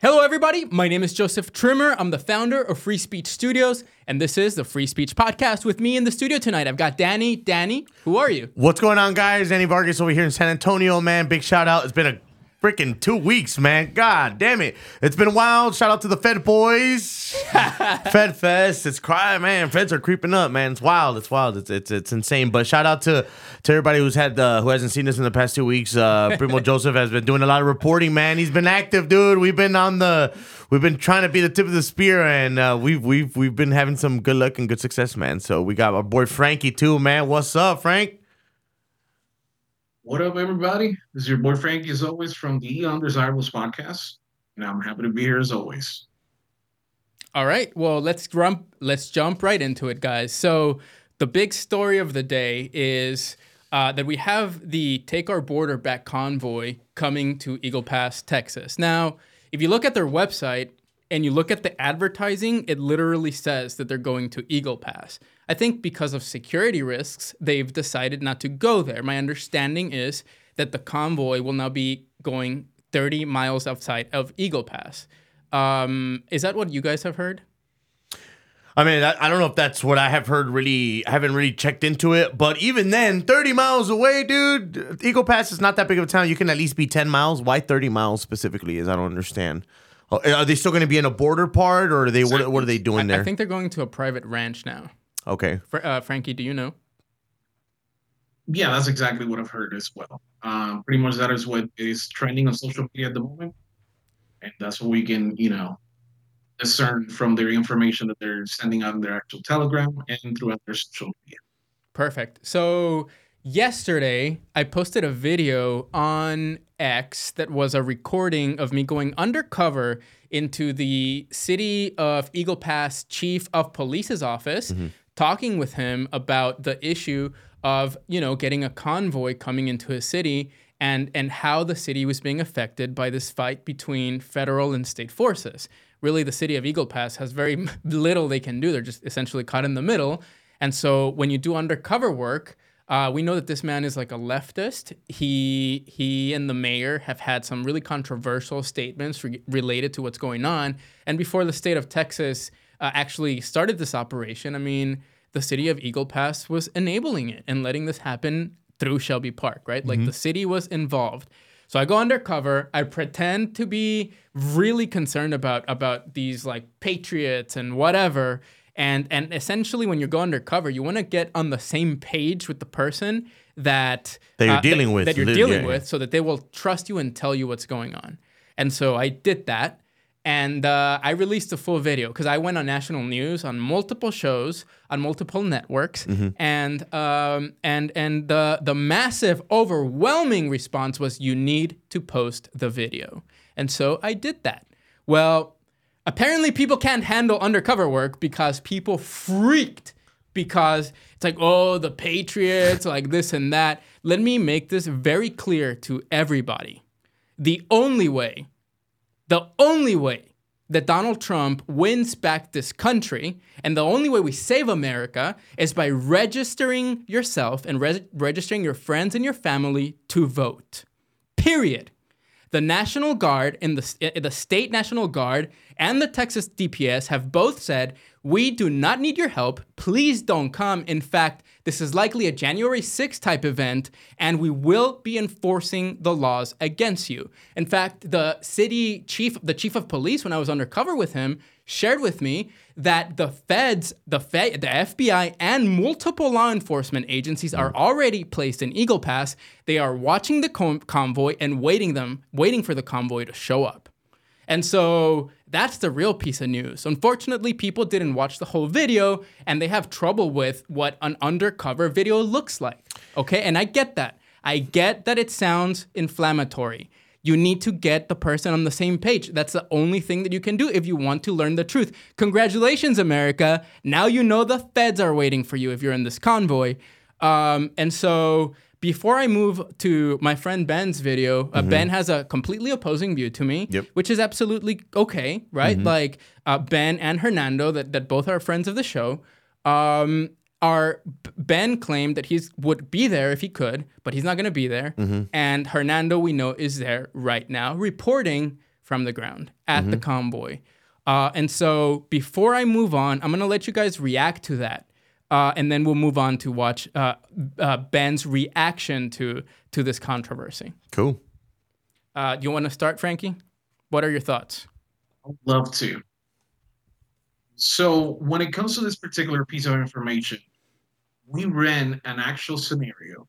Hello, everybody. My name is Joseph Trimmer. I'm the founder of Free Speech Studios, and this is the Free Speech Podcast. With me in the studio tonight, I've got Danny. Danny, who are you? What's going on, guys? Danny Vargas over here in San Antonio, man. Big shout out. It's been a freaking two weeks, man. God damn it. It's been wild. Shout out to the Fed boys. Fed Fest. It's crying, man. Feds are creeping up, man. It's wild. It's wild. It's it's, it's insane. But shout out to to everybody who's had uh, who hasn't seen us in the past two weeks. Uh, Primo Joseph has been doing a lot of reporting, man. He's been active, dude. We've been on the we've been trying to be the tip of the spear, and uh, we've we've we've been having some good luck and good success, man. So we got our boy Frankie too, man. What's up, Frank? What up, everybody? This is your boy Frankie, as always, from the Undesirables podcast, and I'm happy to be here as always. All right. Well, let's jump. Let's jump right into it, guys. So the big story of the day is uh, that we have the Take Our Border Back convoy coming to Eagle Pass, Texas. Now, if you look at their website and you look at the advertising, it literally says that they're going to Eagle Pass. I think because of security risks, they've decided not to go there. My understanding is that the convoy will now be going 30 miles outside of Eagle Pass. Um, is that what you guys have heard? I mean, I, I don't know if that's what I have heard. Really, I haven't really checked into it. But even then, thirty miles away, dude. Eagle Pass is not that big of a town. You can at least be ten miles. Why thirty miles specifically? Is I don't understand. Oh, Are they still going to be in a border part, or are they what, what are they doing I, there? I think they're going to a private ranch now. okay, Fr- uh, Frankie, do you know? Yeah, that's exactly what I've heard as well. Um, pretty much that is what is trending on social media at the moment, and that's what we can, you know, discern from their information that they're sending out in their actual Telegram and throughout their social media. Perfect. So yesterday, I posted a video on X that was a recording of me going undercover into the city of Eagle Pass chief of police's office, mm-hmm. talking with him about the issue of you know getting a convoy coming into his city and and how the city was being affected by this fight between federal and state forces. Really, the city of Eagle Pass has very little they can do. They're just essentially caught in the middle. And so when you do undercover work, uh, we know that this man is like a leftist. He he and the mayor have had some really controversial statements re- related to what's going on. And before the state of Texas uh, actually started this operation, I mean, the city of Eagle Pass was enabling it and letting this happen through Shelby Park, right? Like the city was involved. So I go undercover. I pretend to be really concerned about about these like patriots and whatever. And and essentially, when you go undercover, you want to get on the same page with the person that That you're dealing with, that you're li- dealing yeah, with, so that they will trust you and tell you what's going on. And so I did that, and uh, I released a full video because I went on national news on multiple shows on multiple networks, Mm-hmm. and um, and and the the massive, overwhelming response was you need to post the video, and so I did that. Well, apparently people can't handle undercover work because people freaked because it's like oh the patriots like this and that. Let me make this very clear to everybody. The only way the only way that Donald Trump wins back this country and the only way we save America is by registering yourself and re- registering your friends and your family to vote. Period. The National Guard and the, uh, the state National Guard and the Texas DPS have both said, we do not need your help. Please don't come. In fact, this is likely a January 6th type event, and we will be enforcing the laws against you. In fact, the city chief, the chief of police, when I was undercover with him, shared with me that the feds, the, Fed, the FBI, and multiple law enforcement agencies are hmm. already placed in Eagle Pass. They are watching the com- convoy and waiting them, waiting for the convoy to show up. And so that's the real piece of news. Unfortunately, people didn't watch the whole video and they have trouble with what an undercover video looks like. Okay, and I get that. I get that it sounds inflammatory. You need to get the person on the same page. That's the only thing that you can do if you want to learn the truth. Congratulations, America. Now you know the feds are waiting for you if you're in this convoy. Um, and so before I move to my friend Ben's video, uh, Ben has a completely opposing view to me, Yep. which is absolutely okay, right? Like uh, Ben and Hernando, that, that both are friends of the show, um, are Ben claimed that he would be there if he could, but he's not going to be there. And Hernando, we know, is there right now, reporting from the ground at the convoy. Uh, and so before I move on, I'm going to let you guys react to that. Uh, and then we'll move on to watch uh, uh, Ben's reaction to to this controversy. Cool. Uh, do you want to start, Frankie? What are your thoughts? I'd love to. So, when it comes to this particular piece of information, we ran an actual scenario.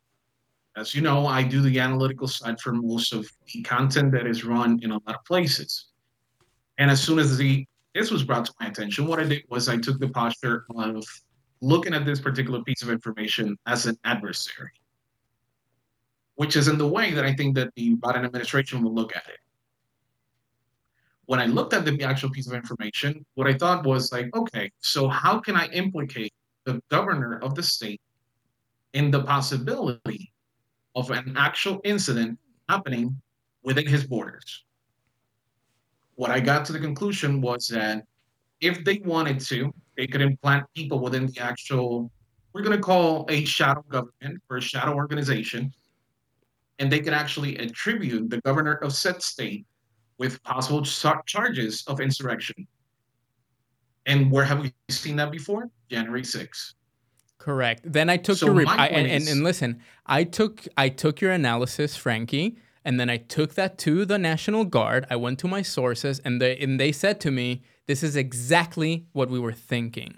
As you know, I do the analytical side for most of the content that is run in a lot of places. And as soon as the this was brought to my attention, what I did was I took the posture of looking at this particular piece of information as an adversary, which is in the way that I think that the Biden administration will look at it when I looked at the actual piece of information, what I thought was like, okay, so how can I implicate the governor of the state in the possibility of an actual incident happening within his borders? What I got to the conclusion was that if they wanted to, they could implant people within the actual, we're going to call a shadow government or a shadow organization, and they could actually attribute the governor of said state with possible char- charges of insurrection. And where have we seen that before? January 6th. Correct. Then I took So your re- I, and, and and listen. I took I took your analysis, Frankie, and then I took that to the National Guard. I went to my sources, and they and they said to me, "This is exactly what we were thinking."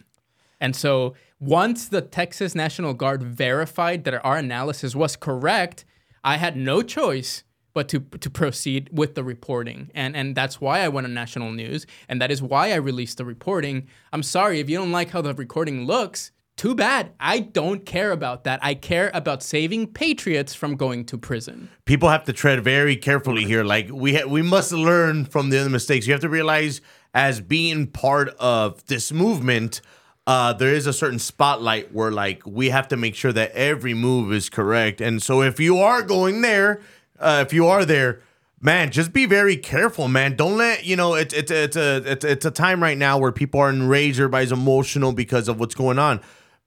And so once the Texas National Guard verified that our analysis was correct, I had no choice but to to proceed with the reporting. And and that's why I went on national news and that is why I released the reporting. I'm sorry if you don't like how the recording looks, too bad. I don't care about that. I care about saving patriots from going to prison. people have to tread very carefully here. Like we ha- we must learn from the other mistakes. You have to realize, as being part of this movement, uh, there is a certain spotlight where like we have to make sure that every move is correct. And so if you are going there, uh, if you are there. Man, just be very careful, man. Don't let you know it's it's it's a it's, it's a time right now where people are enraged, everybody's emotional because of what's going on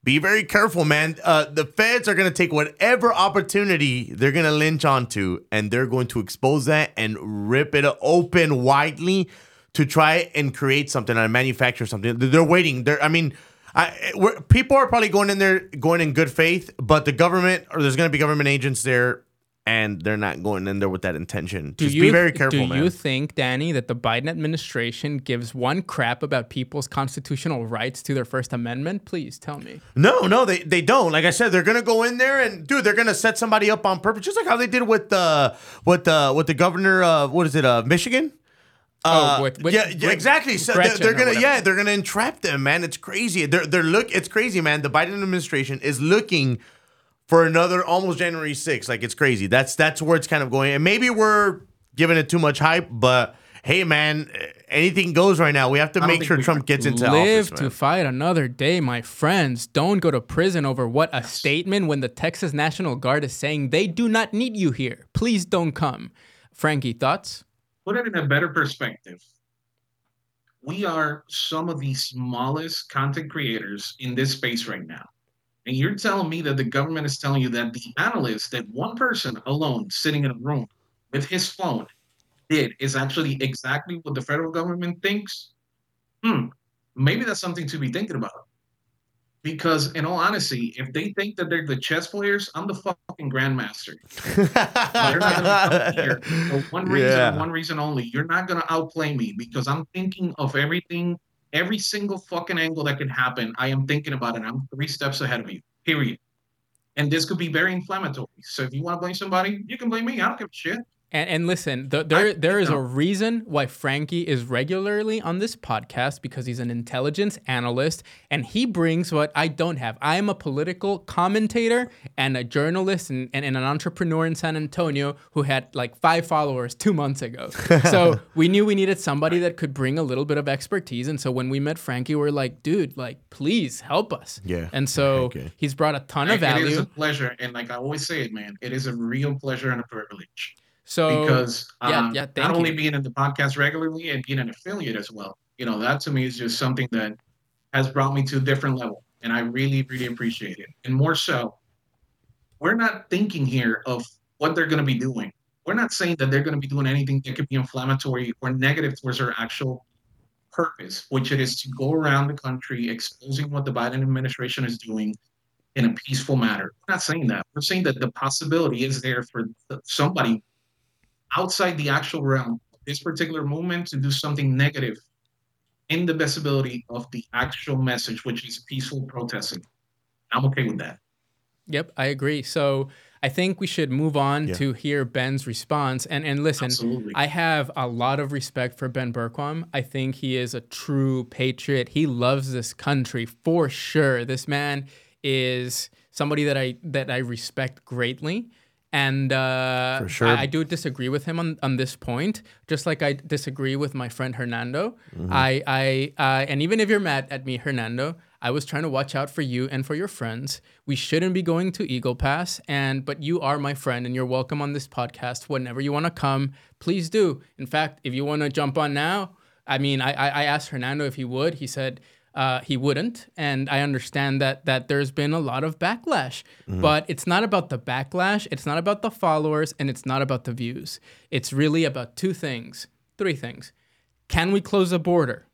be very careful, man. Uh, the feds are to take whatever opportunity they're to lynch onto, and they're going to expose that and rip it open widely to try and create something and manufacture something. They're waiting. They're, I mean, I, we're, people are probably going in there, going in good faith, but the government or there's going to be government agents there, and they're not going in there with that intention. Do Just you be very careful, do man. you think, Danny, that the Biden administration gives one crap about people's constitutional rights to their First Amendment? Please tell me. No, no, they, they don't. Like I said, they're gonna go in there and dude, they're gonna set somebody up on purpose, just like how they did with the with the with the governor of what is it, uh, Michigan? Oh, with- with- yeah, yeah, exactly. So they're, they're gonna, yeah, they're gonna entrap them, man. It's crazy. They're they're look. It's crazy, man. The Biden administration is looking for another almost January 6th. Like it's crazy. That's that's where it's kind of going. And maybe we're giving it too much hype, but hey, man, eh, anything goes right now. We have to make sure Trump gets into Live office, to man. fight another day, my friends. Don't go to prison over what a statement when the Texas National Guard is saying they do not need you here. Please don't come. Frankie, thoughts? Put it in a better perspective. We are some of the smallest content creators in this space right now. And you're telling me that the government is telling you that the analyst, that one person alone sitting in a room with his phone did is actually exactly what the federal government thinks? Hmm, maybe that's something to be thinking about. Because in all honesty, if they think that they're the chess players, I'm the fucking grandmaster. You're not gonna come here for one reason, Yeah. one reason only. You're not gonna outplay me because I'm thinking of everything, every single fucking angle that can happen. I am thinking about it. I'm three steps ahead of you. Period. And this could be very inflammatory. So if you want to blame somebody, you can blame me. I don't give a shit. And, and listen, the, there I- there is a reason why Frankie is regularly on this podcast because he's an intelligence analyst and he brings what I don't have. I am a political commentator and a journalist and, and, and an entrepreneur in San Antonio who had like five followers two months ago. so we knew we needed somebody that could bring a little bit of expertise. And so when we met Frankie, we are like, dude, like, please help us. Yeah. And so Okay. he's brought a ton of value. It is a pleasure. And like I always say it, man, it is a real pleasure and a privilege. So because yeah, um, yeah, thank not only you. being in the podcast regularly and being an affiliate as well, you know, that to me is just something that has brought me to a different level. And I really, really appreciate it. And more so, we're not thinking here of what they're going to be doing. we're not saying that they're going to be doing anything that could be inflammatory or negative towards our actual purpose, which it is to go around the country exposing what the Biden administration is doing in a peaceful manner. We're not saying that. We're saying that the possibility is there for somebody outside the actual realm of this particular movement to do something negative in the visibility of the actual message, which is peaceful protesting. I'm okay with that. Yep, I agree. So I think we should move on yeah. to hear Ben's response. And and listen, Absolutely. I have a lot of respect for Ben Bergquam. I think he is a true patriot. He loves this country for sure. This man is somebody that I that I respect greatly. And uh, sure. I, I, do disagree with him on, on this point, just like I disagree with my friend Hernando. Mm-hmm. I, I uh, and even if you're mad at me, Hernando, I was trying to watch out for you and for your friends. We shouldn't be going to Eagle Pass, and but you are my friend, and you're welcome on this podcast whenever you want to come. Please do. In fact, if you want to jump on now, I mean, I, I asked Hernando if he would. He said uh, he wouldn't, and I understand that that there's been a lot of backlash. Mm-hmm. But it's not about the backlash. It's not about the followers, and it's not about the views. It's really about two things, three things. Can we close the border?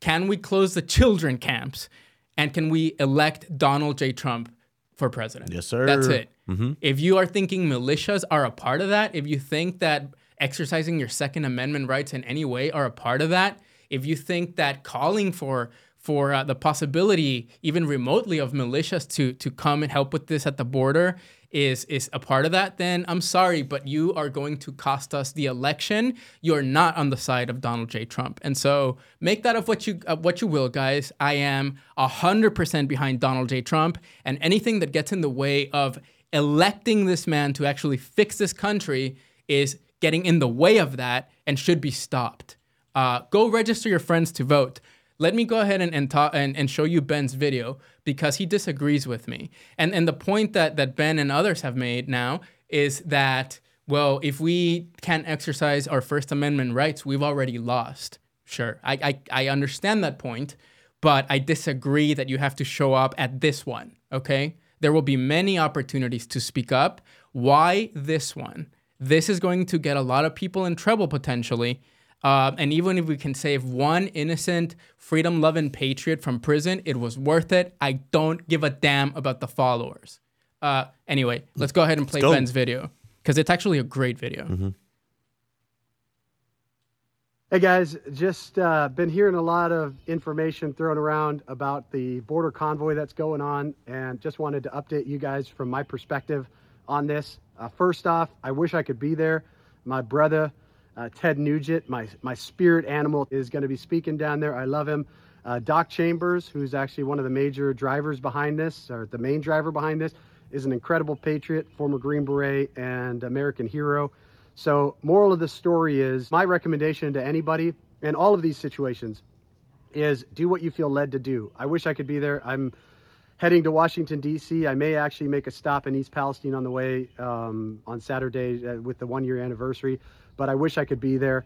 Can we close the children camps? And can we elect Donald J. Trump for president? Yes, sir. That's it. Mm-hmm. If you are thinking militias are a part of that, if you think that exercising your Second Amendment rights in any way are a part of that, if you think that calling for for uh, the possibility, even remotely, of militias to to come and help with this at the border is is a part of that, then I'm sorry, but you are going to cost us the election. You're not on the side of Donald J. Trump, and so make that of what you what you will, guys. I am hundred percent behind Donald J. Trump, and anything that gets in the way of electing this man to actually fix this country is getting in the way of that and should be stopped. Uh, go register your friends to vote let me go ahead and and, talk, and and show you Ben's video because he disagrees with me. And and the point that that Ben and others have made now is that well, if we can't exercise our First Amendment rights, we've already lost. Sure, I I, I understand that point, but I disagree that you have to show up at this one. Okay, there will be many opportunities to speak up. Why this one? This is going to get a lot of people in trouble potentially uh, and even if we can save one innocent, freedom loving patriot from prison, it was worth it. I don't give a damn about the followers. Uh, anyway, let's go ahead and play Ben's video because it's actually a great video. Mm-hmm. Hey guys, just uh, been hearing a lot of information thrown around about the border convoy that's going on, and just wanted to update you guys from my perspective on this. Uh, first off, I wish I could be there. My brother uh, Ted Nugent, my, my spirit animal, is going to be speaking down there. I love him. Uh, Doc Chambers, who's actually one of the major drivers behind this, or the main driver behind this, is an incredible patriot, former Green Beret, and American hero. So, moral of the story is my recommendation to anybody in all of these situations is do what you feel led to do. I wish I could be there. I'm heading to Washington, D.C. I may actually make a stop in East Palestine on the way um, on Saturday uh, with the one year anniversary but I wish I could be there.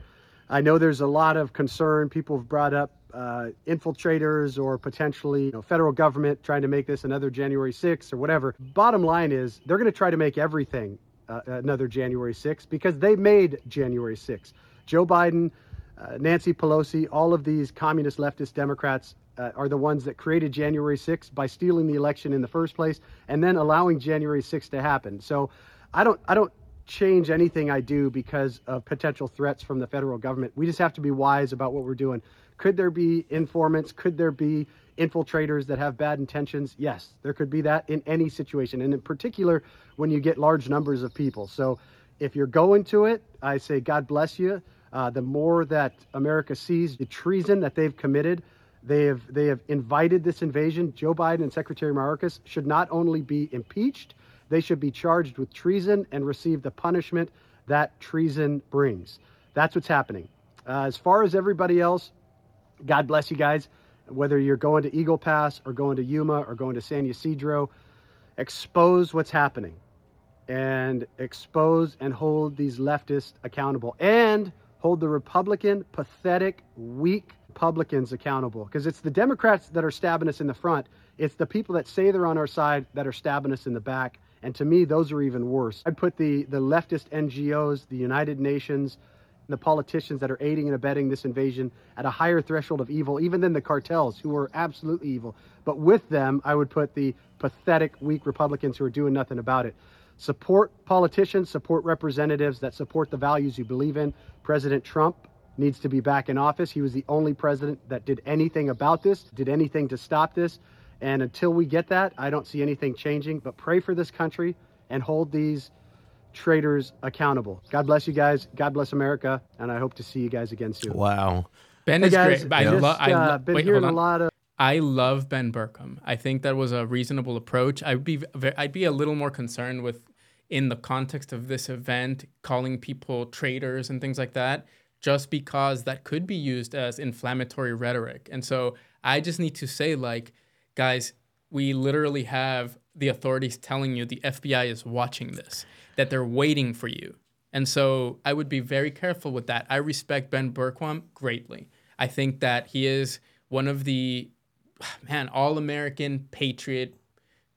I know there's a lot of concern. People have brought up uh, infiltrators or potentially you know, federal government trying to make this another January 6th or whatever. Bottom line is they're going to try to make everything uh, another January 6th because they made January 6th. Joe Biden, uh, Nancy Pelosi, all of these communist leftist Democrats uh, are the ones that created January 6th by stealing the election in the first place and then allowing January 6th to happen. So I don't I don't change anything I do because of potential threats from the federal government. We just have to be wise about what we're doing. Could there be informants? Could there be infiltrators that have bad intentions? Yes, there could be that in any situation, and in particular when you get large numbers of people. So if you're going to it, I say God bless you. Uh, the more that America sees the treason that they've committed, they have they have invited this invasion. Joe Biden and Secretary Mayorkas should not only be impeached, they should be charged with treason and receive the punishment that treason brings. That's what's happening. Uh, as far as everybody else, God bless you guys. Whether you're going to Eagle Pass or going to Yuma or going to San Ysidro, expose what's happening and expose and hold these leftists accountable and hold the Republican, pathetic, weak Republicans accountable because it's the Democrats that are stabbing us in the front. It's the people that say they're on our side that are stabbing us in the back And to me, those are even worse. I'd put the, the leftist NGOs, the United Nations, the politicians that are aiding and abetting this invasion at a higher threshold of evil, even than the cartels, who are absolutely evil. But with them, I would put the pathetic, weak Republicans who are doing nothing about it. Support politicians, support representatives that support the values you believe in. President Trump needs to be back in office. He was the only president that did anything about this, did anything to stop this. And until we get that, I don't see anything changing. But pray for this country and hold these traitors accountable. God bless you guys. God bless America. And I hope to see you guys again soon. Wow. Ben Hey is guys, great. I just love. I uh, been wait, hearing a lot of I love Ben Bergquam. I think that was a reasonable approach. I'd be ve- I'd be a little more concerned with in the context of this event calling people traitors and things like that just because that could be used as inflammatory rhetoric. And so I just need to say like guys, we literally have the authorities telling you the FBI is watching this, that they're waiting for you. And so I would be very careful with that. I respect Ben Bergquam greatly. I think that he is one of the man, all American patriot,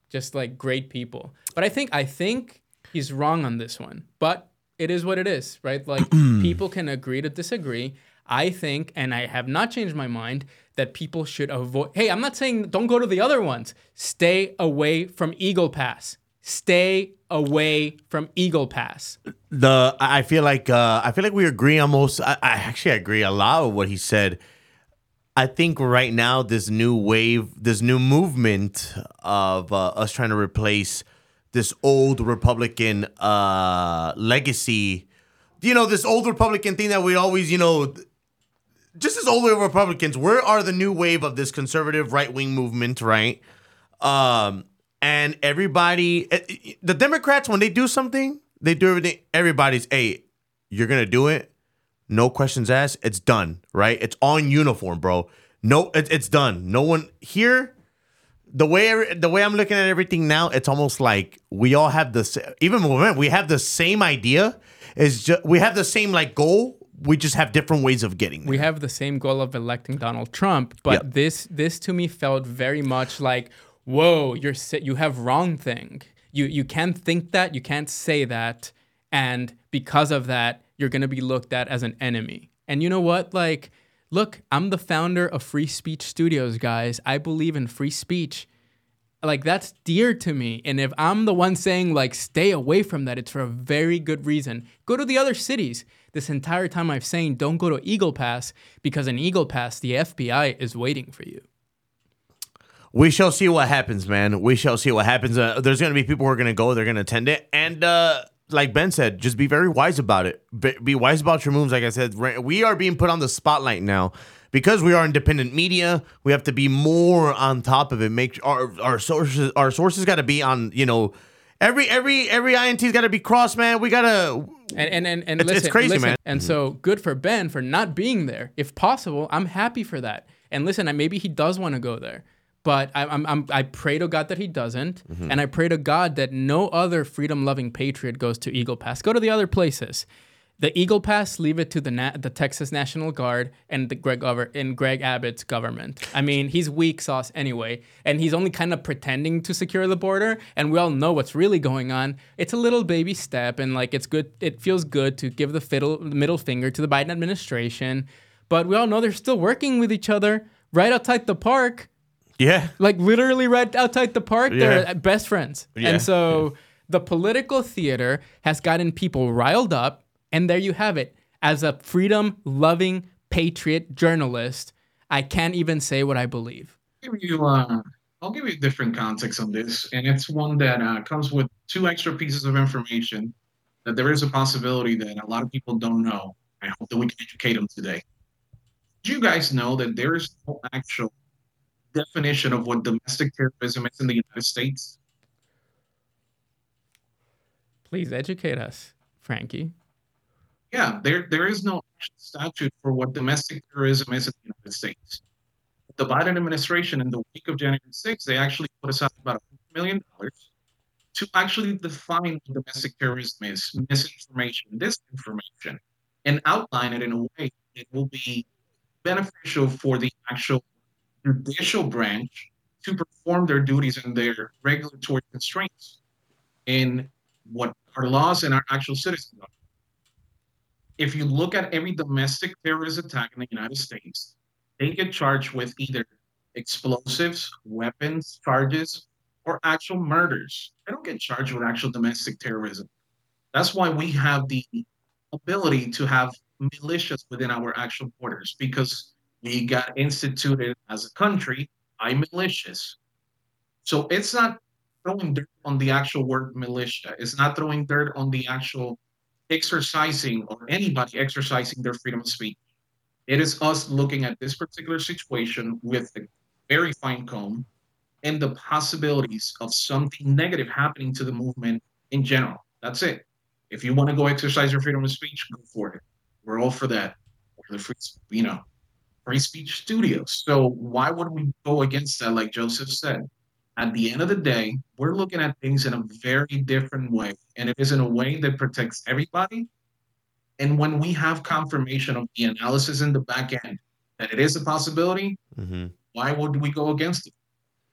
just like great people. But I think I think he's wrong on this one. But it is what it is, right? Like people can agree to disagree. I think, and I have not changed my mind, that people should avoid. Hey, I'm not saying don't go to the other ones. Stay away from Eagle Pass. Stay away from Eagle Pass. the I feel like uh, I feel like we agree almost. I, I actually agree a lot with what he said. I think right now this new wave, this new movement of uh, us trying to replace this old Republican uh, legacy, you know, this old Republican thing that we always, you know, just as old Republicans, we are the new wave of this conservative right wing movement, right? Um, and everybody, eh, eh, the Democrats, when they do something, they do everything. Everybody's, hey, you're gonna do it, no questions asked. It's done, right? It's on uniform, bro. No, it, it's done. No one here. The way the way I'm looking at everything now, it's almost like we all have the even when we have the same idea. Is just we have the same like goal. We just have different ways of getting there. we have the same goal of electing Donald Trump, but Yep. this this to me felt very much like, whoa, you're you have wrong thing. You you can't think that, you can't say that, and because of that, you're gonna be looked at as an enemy. And you know what? Like, look, I'm the founder of Free Speech Studios, guys. I believe in free speech like that's dear to me and if i'm the one saying like stay away from that it's for a very good reason go to the other cities this entire time i've saying don't go to eagle pass because in eagle pass the fbi is waiting for you We shall see what happens, man. We shall see what happens. Uh, there's going to be people who are going to go. They're going to attend it, and uh, like Ben said, just be very wise about it. Be, be wise about your moves. Like I said, we are being put on the spotlight now because we are independent media. We have to be more on top of it. Make our our sources our sources got to be on. You know, every every every int's got to be crossed, man. We got to. And and and, and It's- it's listen, crazy, listen. man. and so good for ben for not being there if possible i'm happy for that and listen maybe he does want to go there but I, I'm, I'm, I pray to God that he doesn't, Mm-hmm. and I pray to God that no other freedom-loving patriot goes to Eagle Pass. Go to the other places. The Eagle Pass, leave it to the Na- the Texas National Guard and the Greg and Greg Abbott's government. I mean, he's weak sauce anyway, and he's only kind of pretending to secure the border. And we all know what's really going on. It's a little baby step, and like it's good. It feels good to give the fiddle, middle finger to the Biden administration, but we all know they're still working with each other right outside the park Yeah. like literally right outside the park Yeah. they're best friends Yeah. and so the political theater has gotten people riled up and there you have it as a freedom loving patriot journalist i can't even say what i believe give you uh, I'll give you a different context on this, and it's one that uh, comes with two extra pieces of information that there is a possibility that a lot of people don't know. I hope that we can educate them today. Do you guys know that there is no actual definition of what domestic terrorism is in the United States? please educate us frankie Yeah, there there is no statute for what domestic terrorism is in the United States. The Biden administration, in the week of January 6th, they actually put aside about a million dollars to actually define what domestic terrorism is, misinformation, disinformation, and outline it in a way that will be beneficial for the actual judicial branch to perform their duties and their regulatory constraints. in what our laws and our actual citizens are. If you look at every domestic terrorist attack in the United States, they get charged with either explosives, weapons charges, or actual murders. They don't get charged with actual domestic terrorism. That's why we have the ability to have militias within our actual borders because we got instituted as a country by militias. So it's not throwing dirt on the actual word militia. It's not throwing dirt on the actual exercising or anybody exercising their freedom of speech. It is us looking at this particular situation with a very fine comb and the possibilities of something negative happening to the movement in general. That's it. If you want to go exercise your freedom of speech, go for it. We're all for that. We're the free, you know, free speech studios. So why would we go against that? Like Joseph said, at the end of the day, we're looking at things in a very different way, and it is in a way that protects everybody. And when we have confirmation of the analysis in the back end that it is a possibility, Mm-hmm. why would we go against it?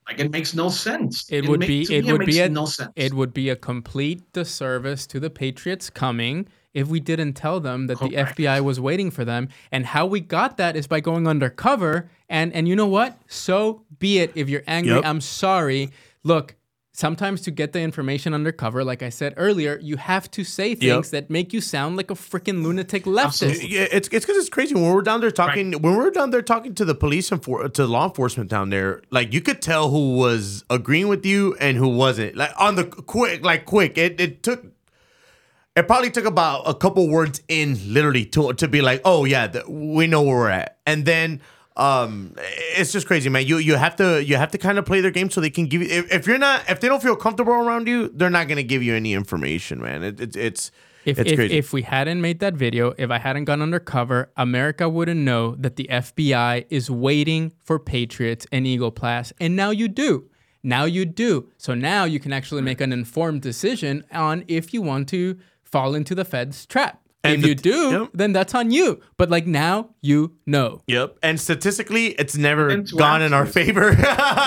Like it makes no sense. It would ma- be- it me, would be a- no sense. It would be a complete disservice to the Patriots coming if we didn't tell them that the FBI was waiting for them. And how we got that is by going undercover. And and you know what? So be it. If you're angry, Yep. I'm sorry. Look, sometimes to get the information undercover, like I said earlier, you have to say things that make you sound like a freaking lunatic leftist. Absolutely. Yeah, it's it's because it's crazy when we're down there talking. When we were down there talking to the police and for to law enforcement down there, like you could tell who was agreeing with you and who wasn't. Like on the quick, like quick. It it took. It probably took about a couple words in, literally, to to be like, oh yeah, the, we know where we're at, and then. Um, it's just crazy, man. You you have to you have to kind of play their game so they can give you. If, if you're not, if they don't feel comfortable around you, they're not gonna give you any information, man. It, it, it's If, it's if, crazy. if we hadn't made that video, if I hadn't gone undercover, America wouldn't know that the FBI is waiting for Patriots and Eagle Pass. And now you do. Now you do. So now you can actually make an informed decision on if you want to fall into the Fed's trap. And if the- you do, yep. then that's on you. But like now you know. Yep. And statistically, it's never And to gone in our actually- favor.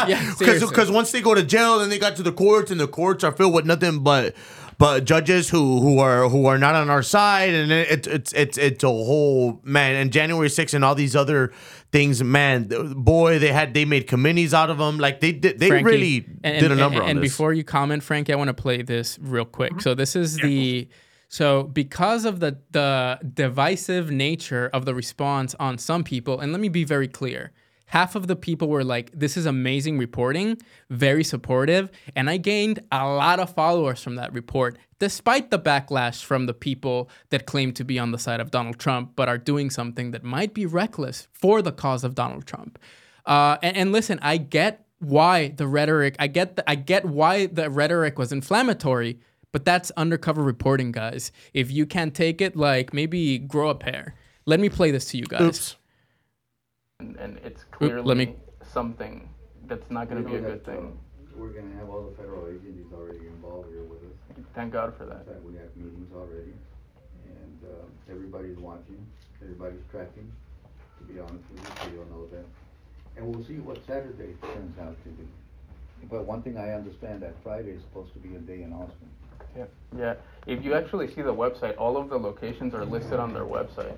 Yeah. Because once they go to jail, then they got to the courts, and the courts are filled with nothing but but judges who who are who are not on our side, and it, it's it's it's a whole man. And January 6th and all these other things, man, boy, they had they made committees out of them. Like they did, they Frankie, really and, did a number and, on and this. before you comment, Frankie, I want to play this real quick. So this is the so because of the the divisive nature of the response on some people, and let me be very clear. Half of the people were like, "This is amazing reporting, very supportive," and I gained a lot of followers from that report, despite the backlash from the people that claim to be on the side of Donald Trump but are doing something that might be reckless for the cause of Donald Trump. Uh, and, and listen, I get why the rhetoric. I get the, I get why the rhetoric was inflammatory, but that's undercover reporting, guys. If you can't take it, like maybe grow a pair. Let me play this to you guys. Oops. and, and it's Oop, clearly let me- something that's not going to be a good that, thing. We're gonna have all the federal agencies already involved here with us. Thank God for that. fact, we have meetings already, and, uh, everybody's watching, everybody's tracking, to be honest with you, so you'll know that. And we'll see what Saturday turns out to be. But one thing I understand, that Friday is supposed to be a day in Austin. Yeah. Yeah. If you actually see the website, all of the locations are listed on their website,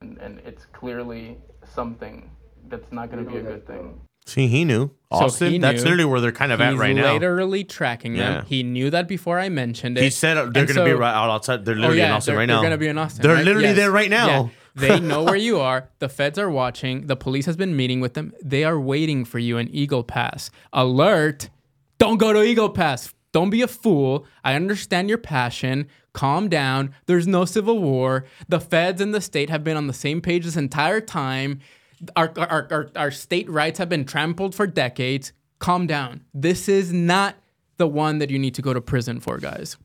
and, and it's clearly something that's not going to be a good thing. See, he knew So Austin. he that's knew. literally where they're kind of at He's right now. literally tracking them. Yeah. He knew that before I mentioned it. He said uh, they're And going to be right out outside. They're Oh, literally in yeah, Austin they're, right now. They're gonna be in Austin. They're right? literally Yes. there right now. Yeah. They know where you are. The feds are watching. The police has been meeting with them. They are waiting for you in Eagle Pass. Alert! Don't go to Eagle Pass. Don't be a fool. I understand your passion. Calm down. There's no civil war. The feds and the state have been on the same page this entire time. Our, our, our, our state rights have been trampled for decades. Calm down. This is not the one that you need to go to prison for, guys.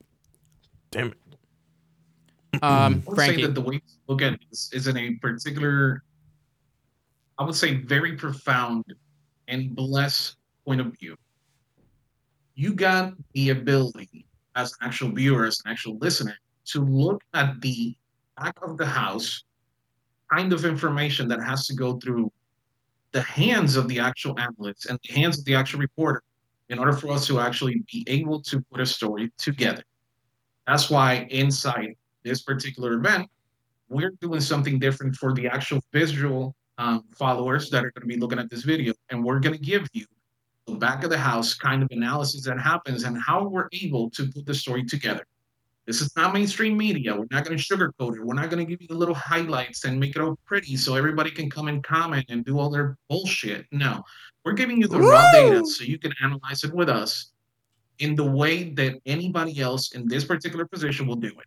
Damn it. Um, I would say that the way to look at this is in a particular, I would say, very profound and blessed point of view. You got the ability, as an actual viewer, as an actual listener, to look at the back of the house kind of information that has to go through the hands of the actual analyst and the hands of the actual reporter in order for us to actually be able to put a story together. That's why inside this particular event, we're doing something different for the actual visual um, followers that are going to be looking at this video. And we're going to give you back of the house kind of analysis that happens and how we're able to put the story together. This is not mainstream media. We're not going to sugarcoat it. We're not going to give you the little highlights and make it all pretty so everybody can come and comment and do all their bullshit. No, we're giving you the Woo! raw data so you can analyze it with us in the way that anybody else in this particular position will do it.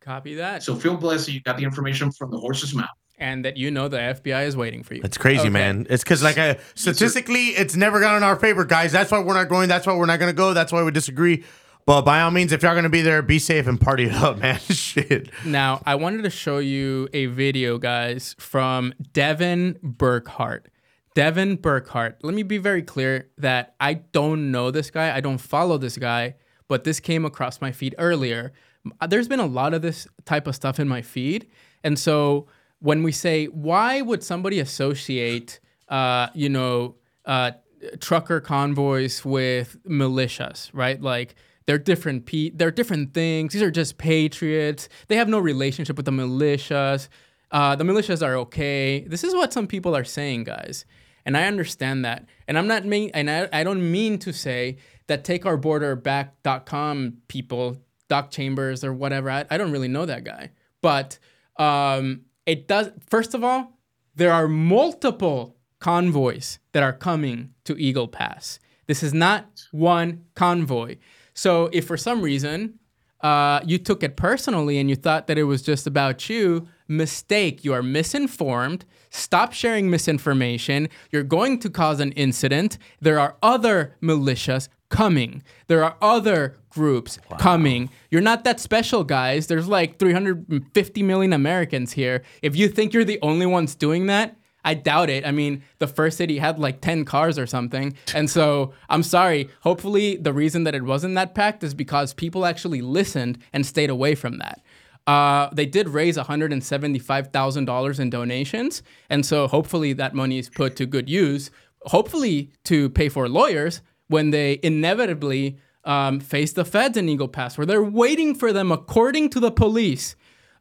Copy that. So feel blessed that you got the information from the horse's mouth. And that you know the FBI is waiting for you. It's crazy, okay. man. It's because, like, statistically, it's never gone in our favor, guys. That's why we're not going. That's why we're not going to go. That's why we disagree. But by all means, if y'all gonna be there, be safe and party it up, man. Shit. Now, I wanted to show you a video, guys, from Devin Burghart. Devin Burghart. Let me be very clear that I don't know this guy. I don't follow this guy, but this came across my feed earlier. Uh, there's been a lot of this type of stuff in my feed, and so when we say why would somebody associate, uh, you know, uh, trucker convoys with militias, right? Like they're different pe- they're different things. These are just patriots. They have no relationship with the militias. Uh, the militias are okay. This is what some people are saying, guys. And I understand that. And I'm not mean and I, I don't mean to say that take our border takeourborderback.com people, Doc Chambers or whatever. I, I don't really know that guy. But um, it does first of all, there are multiple convoys that are coming to Eagle Pass. This is not one convoy. So if for some reason uh, you took it personally and you thought that it was just about you, mistake. You are misinformed. Stop sharing misinformation. You're going to cause an incident. There are other militias coming. There are other groups wow. coming. You're not that special, guys. There's like 350 million Americans here. If you think you're the only ones doing that, I doubt it. I mean, the first city had like 10 cars or something. And so I'm sorry. Hopefully, the reason that it wasn't that packed is because people actually listened and stayed away from that. Uh, they did raise $175,000 in donations. And so hopefully that money is put to good use, hopefully to pay for lawyers when they inevitably um, face the feds in Eagle Pass, where they're waiting for them, according to the police,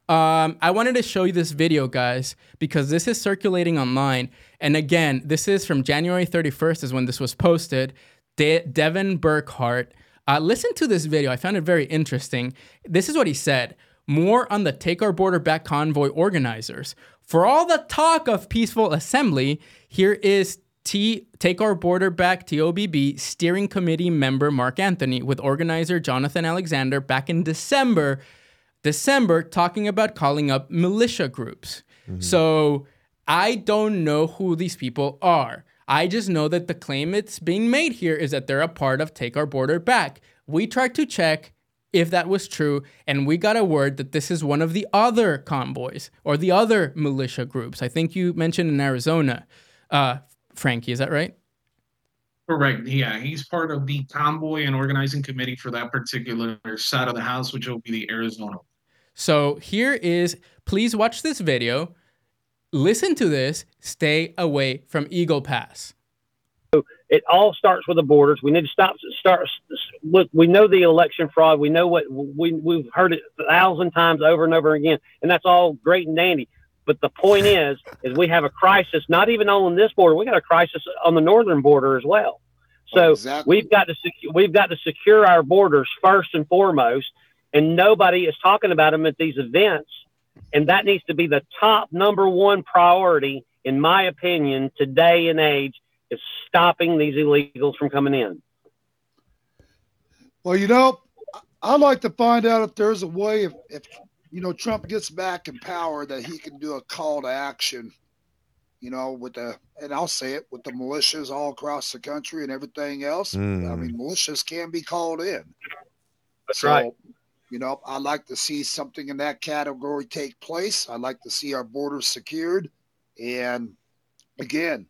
um, I wanted to show you this video, guys, because this is circulating online. And again, this is from January 31st, is when this was posted. De- Devin Burghart. Uh, listen to this video. I found it very interesting. This is what he said More on the Take Our Border Back convoy organizers. For all the talk of peaceful assembly, here is T Take Our Border Back TOBB steering committee member Mark Anthony with organizer Jonathan Alexander back in December December talking about calling up militia groups. Mm-hmm. So I don't know who these people are. I just know that the claim it's being made here is that they're a part of Take Our Border Back. We tried to check if that was true, and we got a word that this is one of the other convoys or the other militia groups. I think you mentioned in Arizona. Uh, Frankie, is that right? Correct. Yeah, he's part of the convoy and organizing committee for that particular side of the house, which will be the Arizona so here is, please watch this video, listen to this, stay away from Eagle Pass. It all starts with the borders. We need to stop. Start. Look, we know the election fraud. We know what we we've heard it a thousand times over and over again, and that's all great and dandy. But the point is, is we have a crisis. Not even on this border. We got a crisis on the northern border as well. So exactly. we've got to secu- we've got to secure our borders first and foremost and nobody is talking about them at these events. And that needs to be the top number one priority, in my opinion, today and age, is stopping these illegals from coming in. Well, you know, I'd like to find out if there's a way, if, if you know, Trump gets back in power, that he can do a call to action, you know, with the, and I'll say it, with the militias all across the country and everything else. Mm. I mean, militias can be called in. That's so, right. You know, I'd like to see something in that category take place. I'd like to see our borders secured. And again,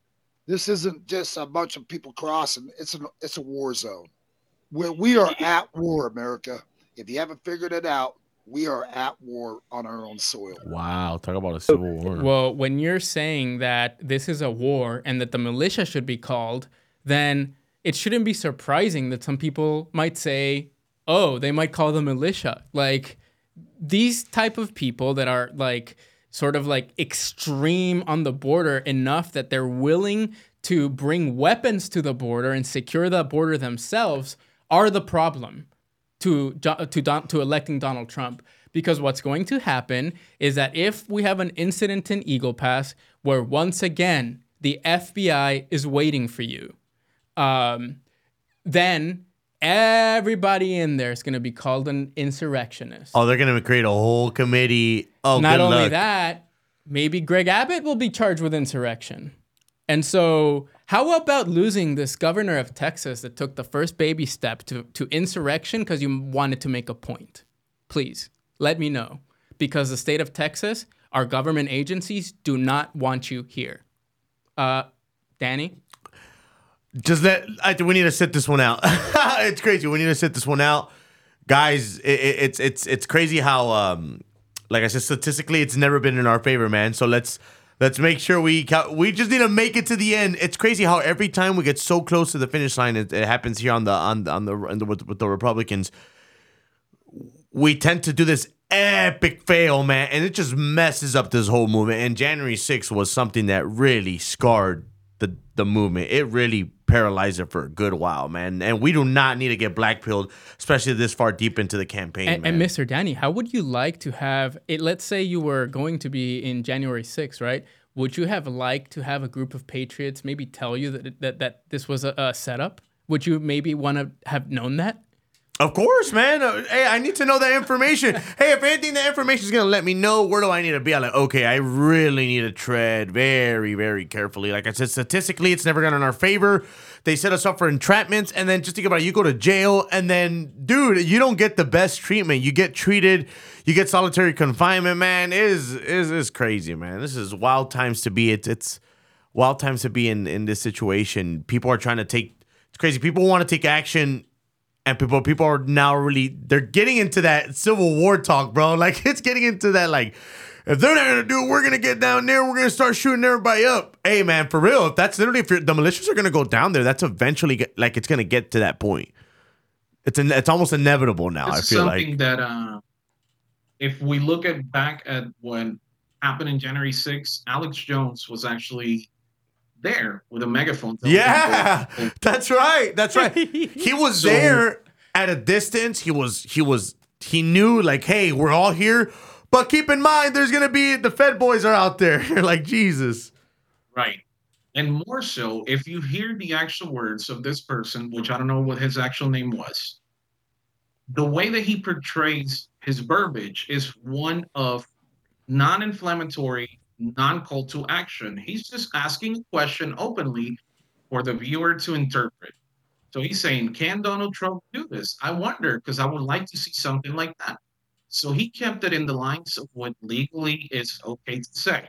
this isn't just a bunch of people crossing. It's a it's a war zone. Where we are at war, America. If you haven't figured it out, we are at war on our own soil. Wow, talk about a civil war. Well, when you're saying that this is a war and that the militia should be called, then it shouldn't be surprising that some people might say, "Oh, they might call the militia." Like these type of people that are like sort of like extreme on the border enough that they're willing to bring weapons to the border and secure the border themselves are the problem to to Don, to electing Donald Trump because what's going to happen is that if we have an incident in Eagle Pass where once again the FBI is waiting for you, um, then everybody in there is going to be called an insurrectionist. Oh, they're gonna create a whole committee. Oh, Not only luck. that, maybe Greg Abbott will be charged with insurrection. And so, how about losing this governor of Texas that took the first baby step to, to insurrection because you wanted to make a point? Please let me know. Because the state of Texas, our government agencies do not want you here. Uh, Danny? Just let. I we need to sit this one out. it's crazy. We need to sit this one out, guys. It, it, it's it's it's crazy how um, like I said, statistically, it's never been in our favor, man. So let's let's make sure we ca- we just need to make it to the end. It's crazy how every time we get so close to the finish line, it, it happens here on the on the on the, on the with, with the Republicans. We tend to do this epic fail, man, and it just messes up this whole movement. And January 6th was something that really scarred the the movement. It really paralyzed it for a good while, man. And we do not need to get blackpilled, especially this far deep into the campaign, And, man. and Mr. Danny, how would you like to have it? Let's say you were going to be in January 6th, right? Would you have liked to have a group of patriots maybe tell you that that, that this was a, a setup? Would you maybe want to have known that? Of course, man. Uh, hey, I need to know that information. hey, if anything, that information is gonna let me know where do I need to be. I'm like, okay, I really need to tread very, very carefully. Like I said, statistically, it's never gone in our favor. They set us up for entrapments, and then just think about it, you go to jail, and then, dude, you don't get the best treatment. You get treated, you get solitary confinement, man. It is is is crazy, man. This is wild times to be. It's it's wild times to be in in this situation. People are trying to take. It's crazy. People want to take action and people people are now really they're getting into that civil war talk, bro. Like it's getting into that like if they're not gonna do it, we're gonna get down there. We're gonna start shooting everybody up. Hey, man, for real. If that's literally if you're, the militias are gonna go down there, that's eventually get, like it's gonna get to that point. It's an, it's almost inevitable now. I feel something like that uh, if we look at back at what happened in January 6th, Alex Jones was actually there with a megaphone. yeah, that's right. That's right. He was So- there at a distance. He was he was he knew like, hey, we're all here. But keep in mind, there's gonna be the Fed boys are out there. like Jesus. Right. And more so, if you hear the actual words of this person, which I don't know what his actual name was, the way that he portrays his verbiage is one of non inflammatory, non call to action. He's just asking a question openly for the viewer to interpret. So he's saying, Can Donald Trump do this? I wonder, because I would like to see something like that. So he kept it in the lines of what legally is okay to say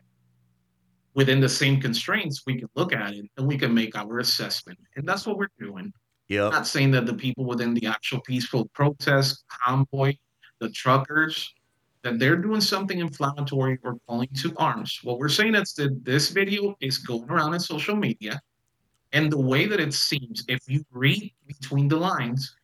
within the same constraints, we can look at it and we can make our assessment. And that's what we're doing. Yep. not saying that the people within the actual peaceful protest, convoy, the truckers, that they're doing something inflammatory or calling to arms. What we're saying is that this video is going around in social media. And the way that it seems, if you read between the lines,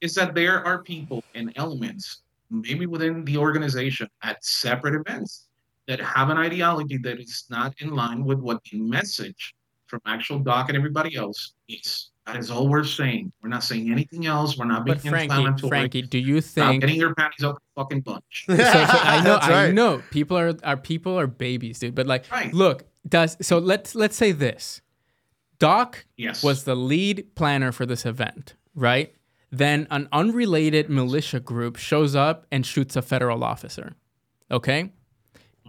is that there are people and elements, maybe within the organization at separate events, that have an ideology that is not in line with what the message from actual Doc and everybody else is. That is all we're saying. We're not saying anything else. We're not being But Frankie, inflammatory. Frankie, do you think Stop think? getting your panties up a fucking bunch. so, so I know, That's I know, people are our people are babies, dude. But like, Right. look, does so? Let's let's say this. Doc Yes. was the lead planner for this event, right? Then an unrelated militia group shows up and shoots a federal officer. Okay?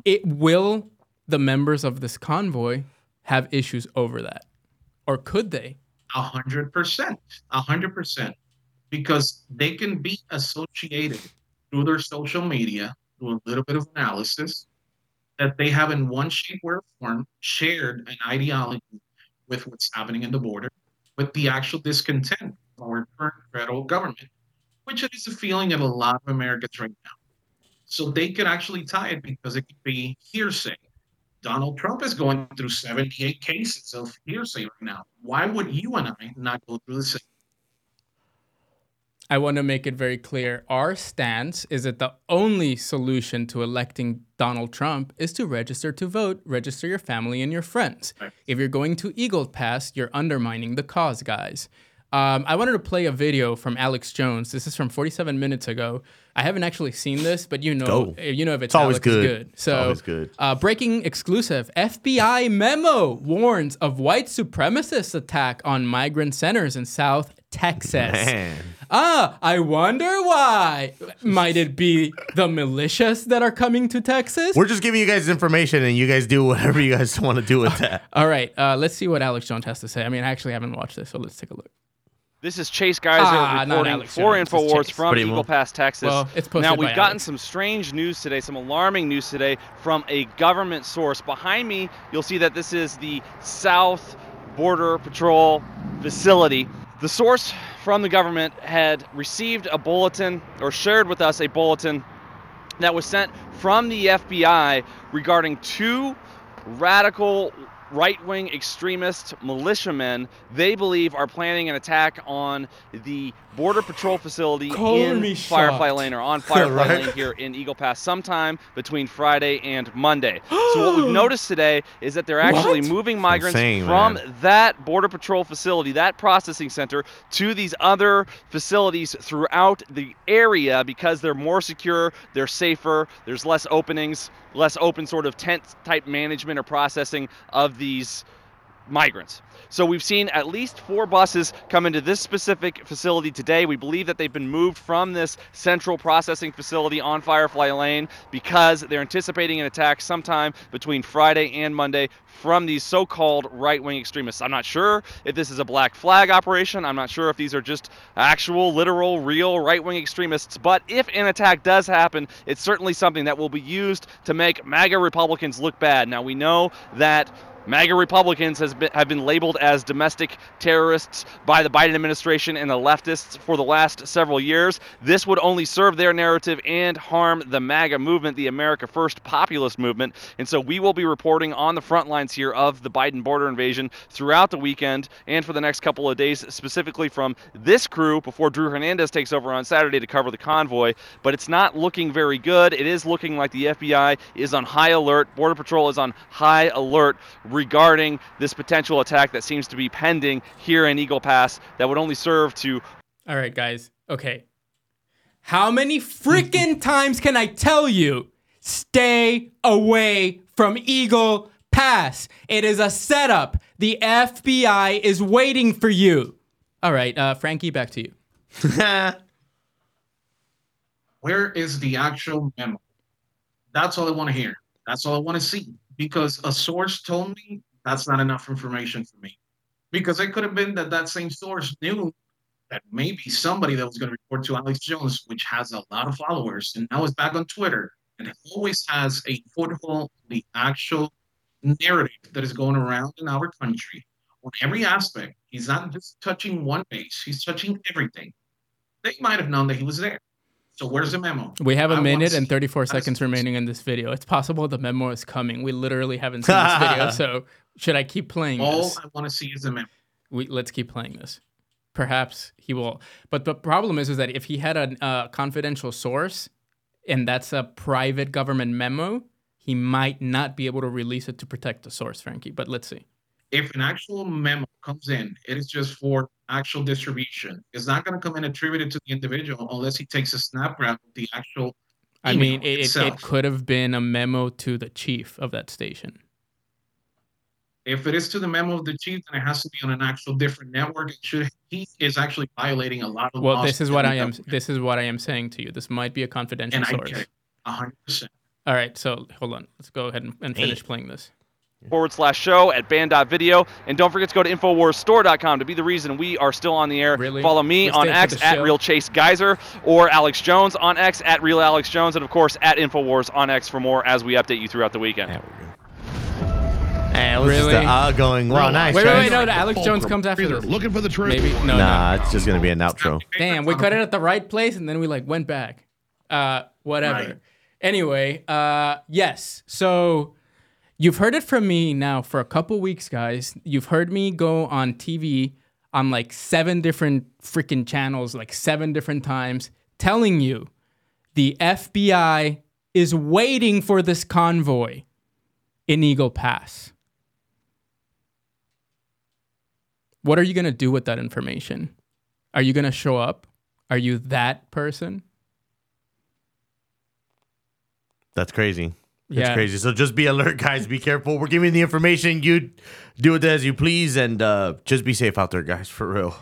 It will the members of this convoy have issues over that? Or could they? A hundred percent. A hundred percent. Because they can be associated through their social media, through a little bit of analysis, that they have in one shape or form shared an ideology with what's happening in the border, with the actual discontent of our current federal government, which is a feeling of a lot of Americans right now. So they could actually tie it because it could be hearsay. Donald Trump is going through 78 cases of hearsay right now. Why would you and I not go through the same? I want to make it very clear. Our stance is that the only solution to electing Donald Trump is to register to vote, register your family and your friends. Right. If you're going to Eagle Pass, you're undermining the cause, guys. Um, I wanted to play a video from Alex Jones. This is from 47 minutes ago. I haven't actually seen this, but you know, Go. you know if it's, It's always Alex, it's good. good. It's So, always good. Uh, breaking exclusive: FBI memo warns of white supremacist attack on migrant centers in South Texas. Man. Ah, I wonder why. Might it be the militias that are coming to Texas? We're just giving you guys information, and you guys do whatever you guys want to do with that. All right, uh, let's see what Alex Jones has to say. I mean, I actually haven't watched this, so let's take a look. This is Chase Geiser Ah, not reporting for Jones, it's InfoWars from Eagle Pass, Texas. Well, it's now we've gotten Alex. some strange news today, some alarming news today from a government source. Behind me, you'll see that this is the South Border Patrol facility. The source from the government had received a bulletin or shared with us a bulletin that was sent from the FBI regarding two radical right wing extremist militiamen they believe are planning an attack on the Border Patrol facility Color in Firefly. Lane or on Firefly Right. Lane here in Eagle Pass sometime between Friday and Monday. so what we've noticed today is that they're actually What? moving migrants insane, from man. that Border Patrol facility, that processing center, to these other facilities throughout the area because they're more secure, they're safer, there's less openings, less open sort of tent type management or processing of these migrants. So we've seen at least four buses come into this specific facility today. We believe that they've been moved from this central processing facility on Firefly Lane because they're anticipating an attack sometime between Friday and Monday from these so-called right-wing extremists. I'm not sure if this is a black flag operation. I'm not sure if these are just actual, literal, real right-wing extremists. But if an attack does happen, it's certainly something that will be used to make MAGA Republicans look bad. Now we know that MAGA Republicans has been, have been labeled as domestic terrorists by the Biden administration and the leftists for the last several years. This would only serve their narrative and harm the MAGA movement, the America First populist movement. And so we will be reporting on the front lines here of the Biden border invasion throughout the weekend and for the next couple of days, specifically from this crew before Drew Hernandez takes over on Saturday to cover the convoy. But it's not looking very good. It is looking like the FBI is on high alert. Border Patrol is on high alert regarding this potential attack that seems to be pending here in Eagle Pass that would only serve to All right, guys. Okay. How many freaking times can I tell you? Stay away from Eagle Pass. It is a setup. The FBI is waiting for you. All right, uh, Frankie, back to you. Where is the actual memo? That's all I want to hear. That's all I want to see. Because a source told me that's not enough information for me. Because it could have been that that same source knew that maybe somebody that was going to report to Alex Jones, which has a lot of followers, and now is back on Twitter, and always has a foothold the actual narrative that is going around in our country on every aspect. He's not just touching one base, he's touching everything. They might have known that he was there. So where's the memo? We have I a wanna minute and 34 seconds remaining in this video. It's possible the memo is coming. We literally haven't seen this video, so should I keep playing All this? I want to see is the memo. we let's keep playing this. Perhaps he will. But the problem is, is that if he had a uh, confidential source, and that's a private government memo, he might not be able to release it to protect the source, Frankie. But let's see. If an actual memo comes in, it is just for actual distribution. It's not going to come in attributed to the individual unless he takes a snapshot of the actual. I mean, it, it, it could have been a memo to the chief of that station. If it is to the memo of the chief, then it has to be on an actual different network. It should he is actually violating a lot of Well, laws this is what I am. government. This is what I am saying to you. This might be a confidential and I source. get it, hundred percent. All right, so hold on. Let's go ahead and, and finish playing this. Forward slash show at band.video. And don't forget to go to InfoWarsStore.com to be the reason we are still on the air. Really? Follow me We're on X at? Real Chase Geiser or Alex Jones on X at Real Alex Jones. And of course at InfoWars on X for more as we update you throughout the weekend. There we go. And it was Really? just the outgoing. Wow, nice. Wait, wait, guys. wait, no, Alex Jones comes after Either this. looking for the truth. Maybe no, no. Nah, it's just gonna be an outro. Damn, we cut it at the right place and then we like went back. Uh, whatever. Right. Anyway, uh, yes. So You've heard it from me now for a couple weeks, guys. You've heard me go on TV on like seven different freaking channels, like seven different times, telling you the FBI is waiting for this convoy in Eagle Pass. What are you going to do with that information? Are you going to show up? Are you that person? That's crazy. It's Yeah. crazy. So just be alert, guys. Be careful. We're giving you the information. You do with it as you please, and uh, just be safe out there, guys. For real.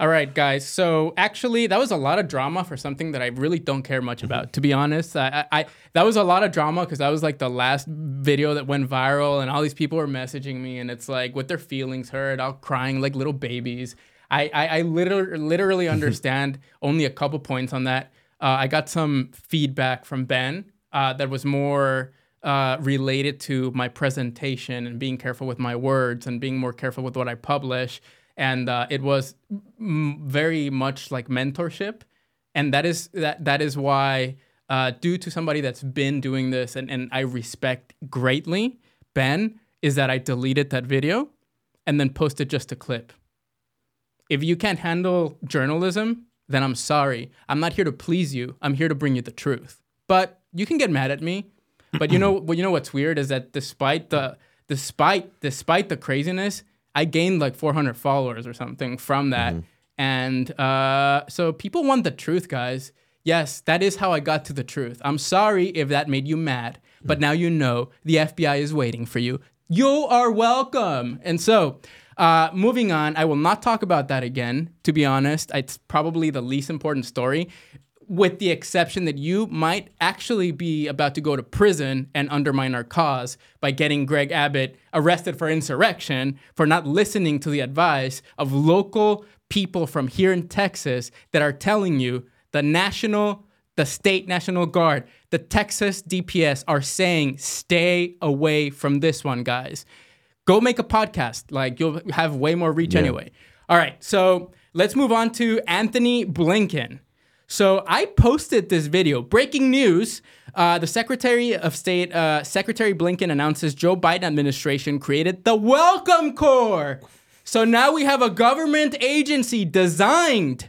All right, guys. So actually, that was a lot of drama for something that I really don't care much about. To be honest, I, I, I that was a lot of drama because that was like the last video that went viral, and all these people were messaging me, and it's like with their feelings hurt, all crying like little babies. I, I, I literally, literally understand only a couple points on that. Uh, I got some feedback from Ben uh, that was more uh, related to my presentation and being careful with my words and being more careful with what I publish. And uh, it was m- very much like mentorship, and that is that that is why, uh, due to somebody that's been doing this and, and I respect greatly, Ben, is that I deleted that video and then posted just a clip. If you can't handle journalism, then I'm sorry. I'm not here to please you. I'm here to bring you the truth. But you can get mad at me. But you know, well, you know what's weird is that despite the despite despite the craziness, I gained like 400 followers or something from that. And uh, so people want the truth, guys. Yes, that is how I got to the truth. I'm sorry if that made you mad, but now you know the FBI is waiting for you. You are welcome. And so, uh, moving on, I will not talk about that again. To be honest, it's probably the least important story, with the exception that you might actually be about to go to prison and undermine our cause by getting Greg Abbott arrested for insurrection for not listening to the advice of local people from here in Texas that are telling you the national the state national guard the texas dps are saying stay away from this one guys. Go make a podcast. Like you'll have way more reach anyway. All right so let's move on to antony blinken so I posted this video. Breaking news: uh, the Secretary of State, uh, Secretary Blinken, announces Joe Biden administration created the Welcome Corps. So now we have a government agency designed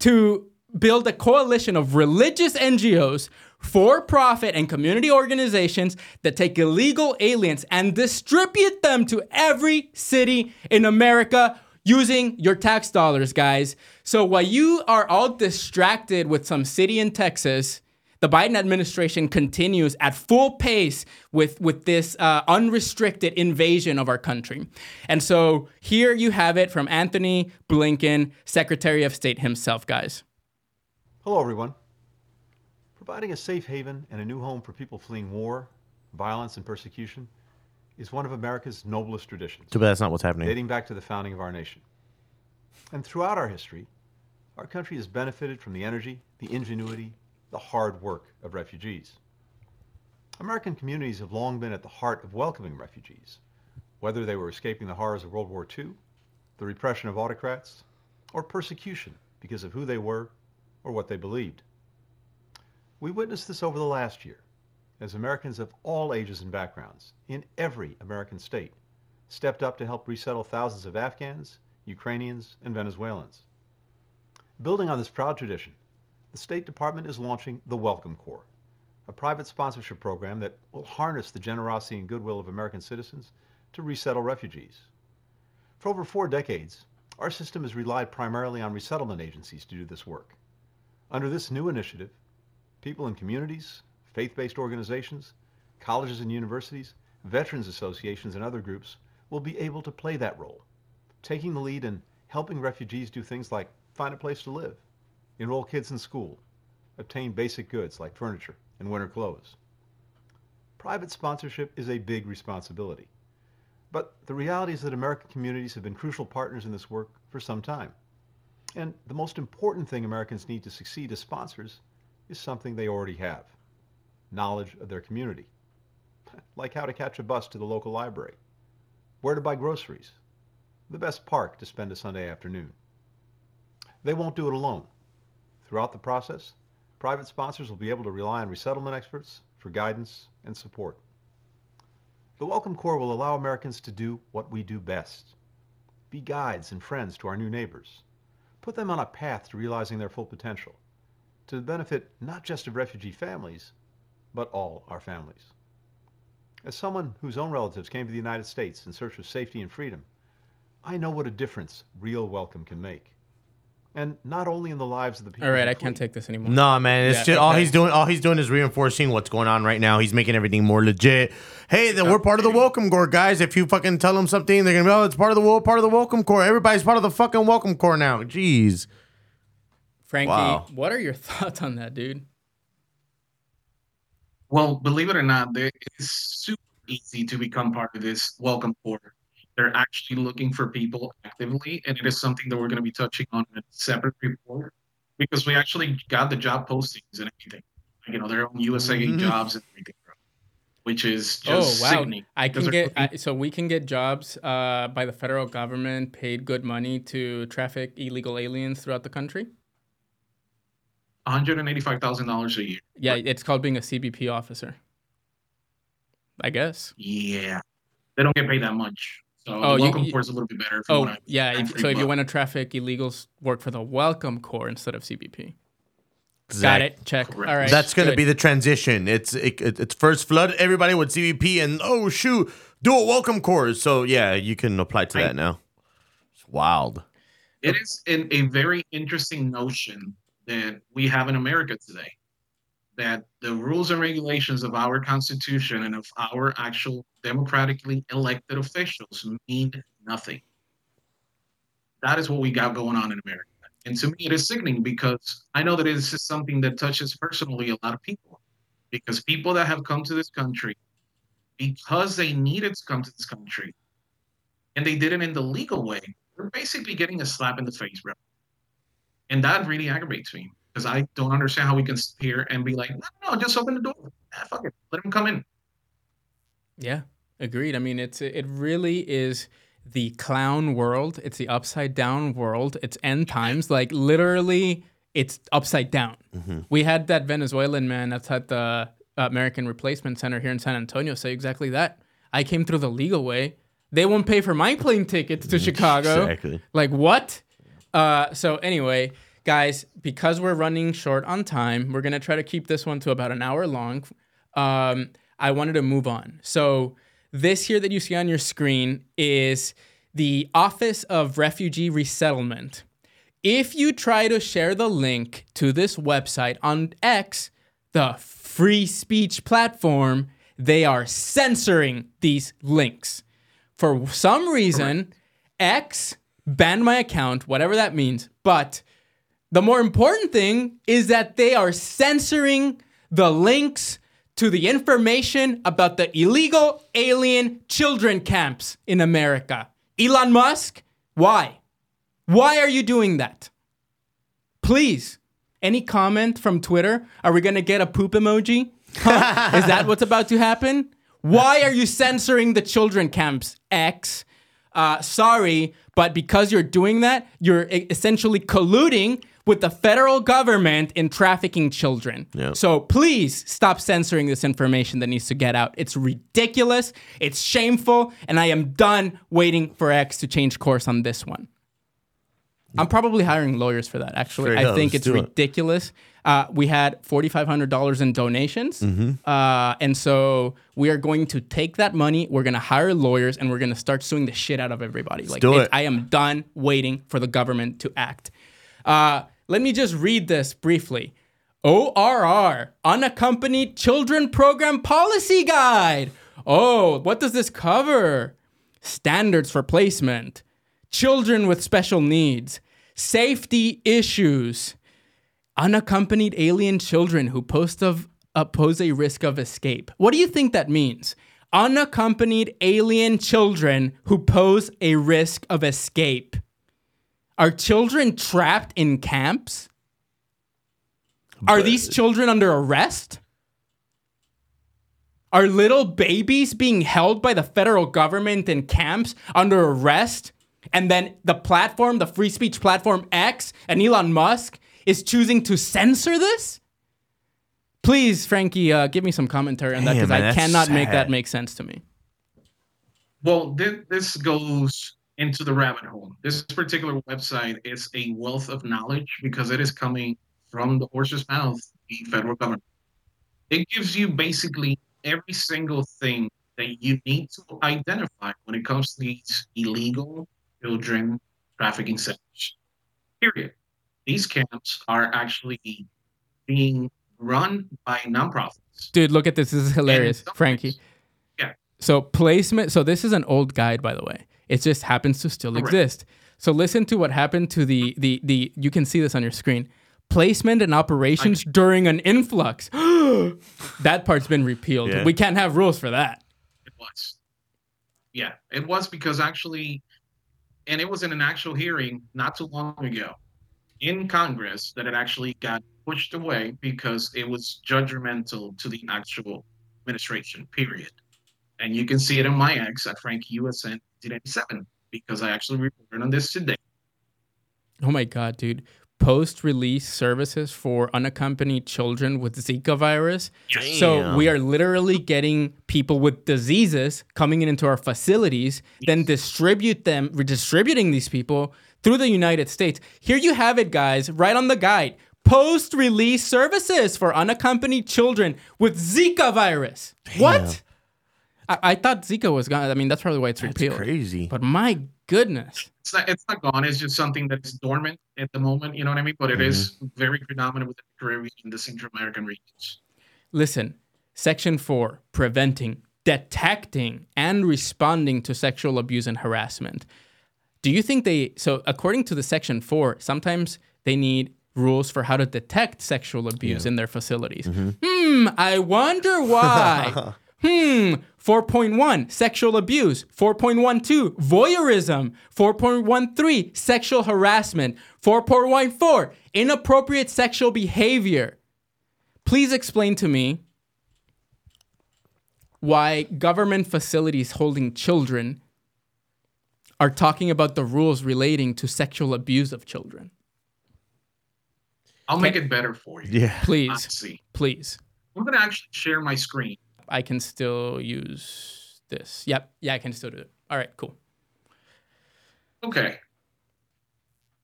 to build a coalition of religious NGOs, for profit, and community organizations that take illegal aliens and distribute them to every city in America using your tax dollars, guys. So while you are all distracted with some city in Texas, the Biden administration continues at full pace with, with this uh, unrestricted invasion of our country. And so here you have it from Antony Blinken, Secretary of State himself, guys. Hello, everyone. Providing a safe haven and a new home for people fleeing war, violence, and persecution is one of America's noblest traditions, Too bad that's not what's happening. dating back to the founding of our nation. And throughout our history, our country has benefited from the energy, the ingenuity, the hard work of refugees. American communities have long been at the heart of welcoming refugees, whether they were escaping the horrors of World War II, the repression of autocrats, or persecution because of who they were or what they believed. We witnessed this over the last year as Americans of all ages and backgrounds in every American state stepped up to help resettle thousands of Afghans, Ukrainians, and Venezuelans. Building on this proud tradition, the State Department is launching the Welcome Corps, a private sponsorship program that will harness the generosity and goodwill of American citizens to resettle refugees. For over four decades, our system has relied primarily on resettlement agencies to do this work. Under this new initiative, people in communities, faith-based organizations, colleges and universities, veterans associations, and other groups will be able to play that role, taking the lead in helping refugees do things like find a place to live, enroll kids in school, obtain basic goods like furniture and winter clothes. Private sponsorship is a big responsibility. But the reality is that American communities have been crucial partners in this work for some time. And the most important thing Americans need to succeed as sponsors is something they already have knowledge of their community. Like how to catch a bus to the local library, where to buy groceries, the best park to spend a Sunday afternoon. They won't do it alone. Throughout the process, private sponsors will be able to rely on resettlement experts for guidance and support. The Welcome Corps will allow Americans to do what we do best be guides and friends to our new neighbors, put them on a path to realizing their full potential, to the benefit not just of refugee families, but all our families. As someone whose own relatives came to the United States in search of safety and freedom, I know what a difference real welcome can make. And not only in the lives of the people. All right, I can't take this anymore. No, man, it's Yeah, just all okay. he's doing. All he's doing is reinforcing what's going on right now. He's making everything more legit. Hey, then we're part of the Welcome Corps, guys. If you fucking tell them something, they're gonna be, oh, it's part of the wo- part of the Welcome Corps. Everybody's part of the fucking Welcome Corps now. Jeez. Frankie, Wow. what are your thoughts on that, dude? Well, believe it or not, there- it's super easy to become part of this welcome corps. They're actually looking for people actively, and it is something that we're going to be touching on in a separate report because we actually got the job postings and everything. You know, their own USA Mhm. jobs and everything, which is just Oh wow! sickening. I can get I, so we can get jobs uh, by the federal government, paid good money to traffic illegal aliens throughout the country. $185,000 a year. Yeah, it's called being a CBP officer. I guess. Yeah. They don't get paid that much. So Oh, the you- welcome you- corps is a little bit better if you Oh want to. yeah. If, so if you want to traffic illegals, work for the Welcome Corps instead of CBP. Got it. Check. Correct. All right. That's gonna be the transition. It's it, it- it's first flood everybody with CBP and oh shoot, do a Welcome Corps. So yeah, you can apply to I- that now. It's wild. It is an, a very interesting notion that we have in America today. That the rules and regulations of our Constitution and of our actual democratically elected officials mean nothing. That is what we got going on in America. And to me, it is sickening because I know that this is something that touches personally a lot of people. Because people that have come to this country because they needed to come to this country and they did it in the legal way, they're basically getting a slap in the face, bro. And that really aggravates me because I don't understand how we can sit here and be like, no, no, just open the door. Ah, fuck it. Let them come in. Yeah, agreed. I mean, it's it really is the clown world. It's the upside down world. It's end times. Like literally, it's upside down. We had that Venezuelan man that's at the American Replacement Center here in San Antonio say exactly that. I came through the legal way. They won't pay for my plane tickets to Chicago. Exactly. Like what? Uh, so anyway, guys, because we're running short on time, we're gonna try to keep this one to about an hour long. Um, I wanted to move on. So this here that you see on your screen is the Office of Refugee Resettlement. If you try to share the link to this website on X, the free speech platform, they are censoring these links. For some reason, X banned my account, whatever that means. But the more important thing is that they are censoring the links to the information about the illegal alien children camps in America. Elon Musk, why? Why are you doing that? Please, any comment from Twitter? Are we going to get a poop emoji? Huh? Is that what's about to happen? Why are you censoring the children camps, X? Uh, sorry, but because you're doing that, you're essentially colluding with the federal government in trafficking children. Yeah. So please stop censoring this information that needs to get out. It's ridiculous, it's shameful, and I am done waiting for X to change course on this one. I'm probably hiring lawyers for that. Actually, I think it's it. ridiculous. Uh, we had forty five hundred dollars in donations, Mm-hmm. uh, and so we are going to take that money. We're going to hire lawyers, and we're going to start suing the shit out of everybody. like, do it. I am done waiting for the government to act. Uh, let me just read this briefly. ORR, Unaccompanied Children Program Policy Guide. Oh, what does this cover? Standards for placement, children with special needs, safety issues, unaccompanied alien children who post of, uh, pose a risk of escape. What do you think that means? Unaccompanied alien children who pose a risk of escape. Are children trapped in camps? Are these children under arrest? Are little babies being held by the federal government in camps under arrest? And then the platform, the free speech platform X and Elon Musk is choosing to censor this? Please, Frankie, uh, give me some commentary on that because I that's cannot make that make sense to me. Well, thi- this goes into the rabbit hole. This particular website is a wealth of knowledge because it is coming from the horse's mouth, the federal government. It gives you basically every single thing that you need to identify when it comes to these illegal children trafficking centers. Period. These camps are actually being run by nonprofits. Dude, look at this. This is hilarious, Frankie. ways- Yeah. So placement. So this is an old guide, by the way. It just happens to still Correct. exist. So listen to what happened to the the the. You can see this on your screen. Placement and operations during an influx. that part's been repealed. Yeah. We can't have rules for that. It was. Yeah, it was because actually, and it was in an actual hearing not too long ago in Congress that it actually got pushed away because it was judgmental to the actual administration, period. And you can see it in my ex at Frank USN 1987 because I actually reported on this today. Oh my god, dude. Post-release services for unaccompanied children with Zika virus. So we are literally getting people with diseases coming in into our facilities, then distribute them, redistributing these people through the United States. Here you have it, guys, right on the guide. Post-release services for unaccompanied children with Zika virus. What? I, I thought Zika was gone. I mean, that's probably why it's That's repealed. crazy. But my goodness. It's not, it's not gone. It's just something that's dormant at the moment. You know what I mean? But it is mm-hmm. very predominant with the Caribbean and the Central American regions. Listen, section four preventing, detecting, and responding to sexual abuse and harassment. Do you think they, so according to the section four, sometimes they need rules for how to detect sexual abuse in their facilities? Hmm, I wonder why. Hmm. 4.1 sexual abuse. 4.12 voyeurism. 4.13 sexual harassment. 4.14 inappropriate sexual behavior. Please explain to me why government facilities holding children are talking about the rules relating to sexual abuse of children. I'll make it better for you. Yeah. Please, Let's see. please. I'm going to actually share my screen. I can still use this. Yep. Yeah, I can still do it. All right, cool. Okay.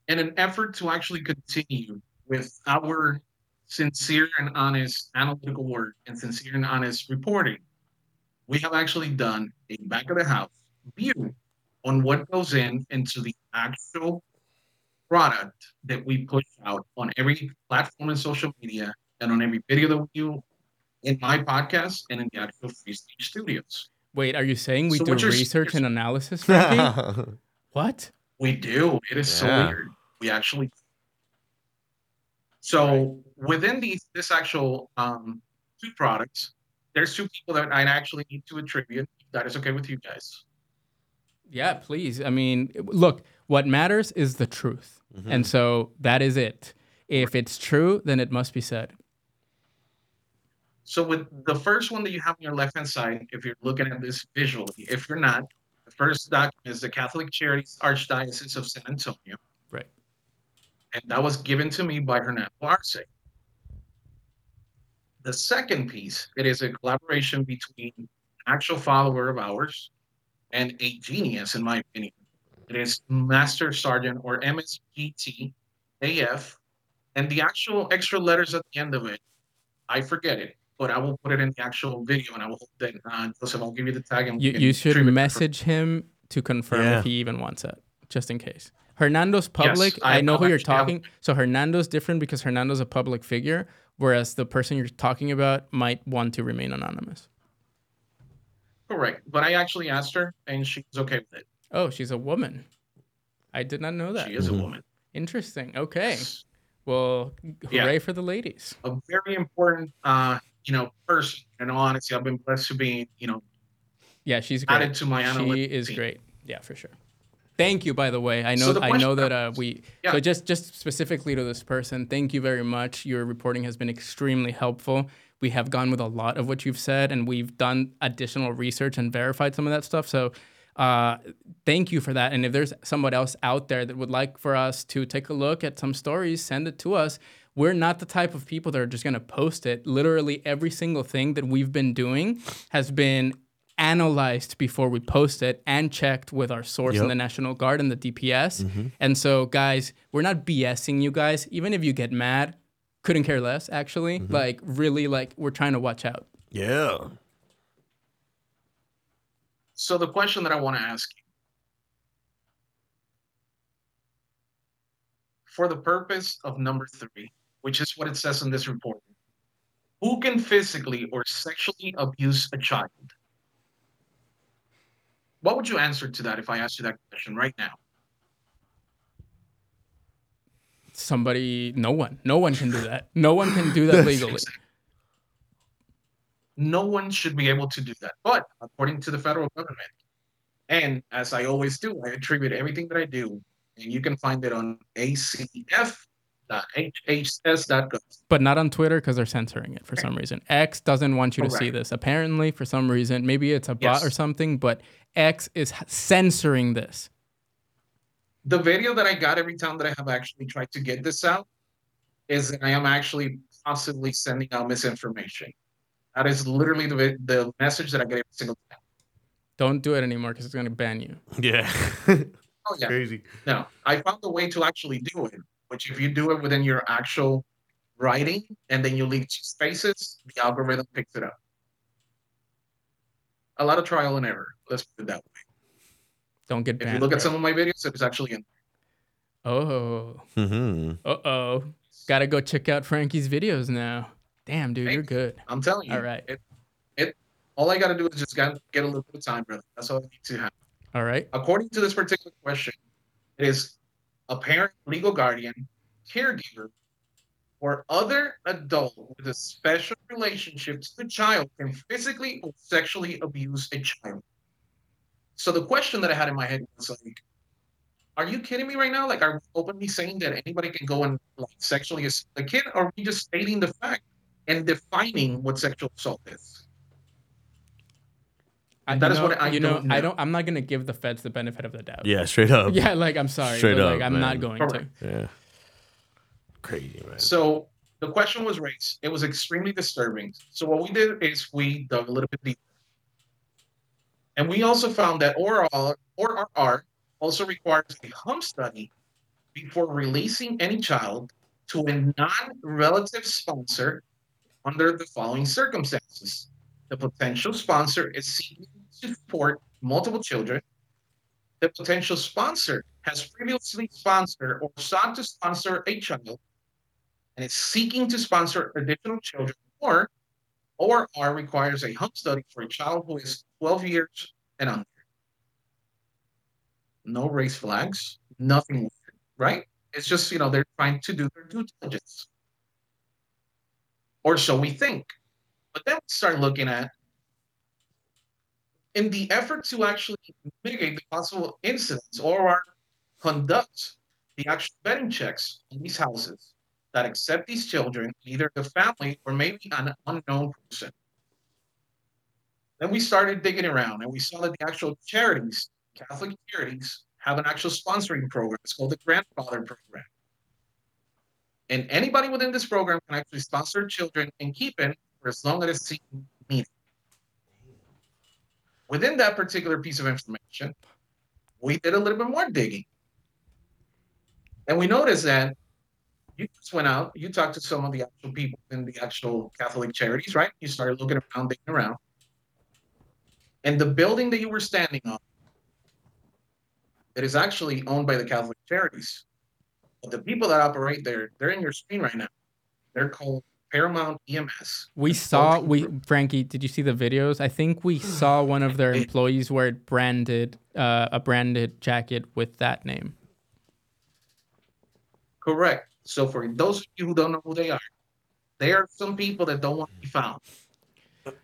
In an effort to actually continue with our sincere and honest analytical work and sincere and honest reporting, we have actually done a back of the house view on what goes in into the actual product that we push out on every platform and social media and on every video that we do in my podcast and in the actual Free Stage Studios. Wait, are you saying we So do research and analysis, what? We do. It is so weird. We actually. So within these, this actual um, two products, there's two people that I'd actually need to attribute. if That is okay with you guys. Yeah, please. I mean, look, what matters is the truth. Mm-hmm. And so that is it. If it's true, then it must be said. So with the first one that you have on your left hand side, if you're looking at this visually, if you're not, the first document is the Catholic Charities Archdiocese of San Antonio. Right. And that was given to me by Hernando Arce. The second piece, it is a collaboration between an actual follower of ours and a genius, in my opinion. It is Master Sergeant or MSGT AF. And the actual extra letters at the end of it, I forget it, but I will put it in the actual video and I will hope that uh, Joseph, I'll give you the tag. And You, you should stream it message him to confirm Yeah. if he even wants it, just in case. Hernando's public. I- I, know I'll who you're actually have- talking. So Hernando's different because Hernando's a public figure, whereas the person you're talking about might want to remain anonymous. Correct. But I actually asked her and she's okay with it. Oh, she's a woman. I did not know that. She is a woman. Interesting. Okay. Yes. Well, Yeah. hooray for the ladies. A very important, uh, you know, person. In all honesty, I've been blessed to be, you know, Yeah, she's great. added to my she is team. great. Yeah, for sure. Thank you, by the way. I know So the I know that uh, we Yeah. so just just specifically to this person, thank you very much. Your reporting has been extremely helpful. We have gone with a lot of what you've said, and we've done additional research and verified some of that stuff. So, uh, thank you for that. And if there's someone else out there that would like for us to take a look at some stories, send it to us. We're not the type of people that are just going to post it. Literally every single thing that we've been doing has been analyzed before we post it and checked with our source in the National Guard and the DPS. Mhm. And so, guys, we're not BSing you guys. Even if you get mad, couldn't care less, actually. Mm-hmm. Like, really, like, we're trying to watch out. Yeah. So the question that I want to ask you, for the purpose of number three, which is what it says in this report, who can physically or sexually abuse a child? What would you answer to that if I asked you that question right now? Somebody, no one, no one can do that. No one can do that legally. No one should be able to do that. But according to the federal government, and as I always do, I attribute everything that I do, and you can find it on acf.hhs.gov. But not on Twitter because they're censoring it for some reason. X doesn't want you to see this. Apparently, for some reason, maybe it's a bot Yes. or something, but X is censoring this. The video that I got every time that I have actually tried to get this out is that I am actually possibly sending out misinformation. That is literally the vi- the message that I get every single time. Don't do it anymore because it's going to ban you. Yeah. Oh yeah, Crazy. no, I found a way to actually do it. Which, if you do it within your actual writing and then you leave two spaces, the algorithm picks it up. A lot of trial and error. Let's put it that way. Don't get If banned. you look at some of my videos, it's actually in. Oh, Mm-hmm. uh oh. Gotta go check out Frankie's videos now. Damn, dude, you're good. I'm telling you. All right. It, it, all I got to do is just gotta get a little bit of time, brother. That's all I need to have. All right. According to this particular question, it is a parent, legal guardian, caregiver, or other adult with a special relationship to the child can physically or sexually abuse a child. So the question that I had in my head was like, are you kidding me right now? Like, are we openly saying that anybody can go and like sexually assault a kid? Or are we just stating the fact and defining what sexual assault is? I, That you is know, what I you know. don't I know. don't. I'm not gonna give the feds the benefit of the doubt. Yeah, straight up. Yeah, like I'm sorry, Straight but up, like I'm man. not going to. Yeah. Crazy, man. So the question was raised. It was extremely disturbing. So what we did is we dug a little bit deeper. And we also found that ORR, also requires a home study before releasing any child to a non-relative sponsor under the following circumstances. The potential sponsor is seeking to support multiple children. The potential sponsor has previously sponsored or sought to sponsor a child and is seeking to sponsor additional children, or ORR requires a home study for a child who is 12 years and under. No race flags, nothing right? It's just, you know, they're trying to do their due diligence. Or so we think. But then we start looking at, in the effort to actually mitigate the possible incidents, ORR conducts the actual vetting checks in these houses that accept these children, either the family or maybe an unknown person. Then we started digging around and we saw that the actual charities, Catholic charities, have an actual sponsoring program. It's called the Grandfather Program. And anybody within this program can actually sponsor children and keep it for as long as it's seen needed. Within that particular piece of information, we did a little bit more digging. And we noticed that you just went out, you talked to some of the actual people in the actual Catholic charities, right? You started looking around, digging around. And the building that you were standing on, it is actually owned by the Catholic charities. But the people that operate there, they're in your screen right now. They're called Paramount EMS. We saw we Frankie. Did you see the videos? I think we saw one of their employees wear it branded uh, a branded jacket with that name. Correct. So for those of you who don't know who they are, they are some people that don't want to be found.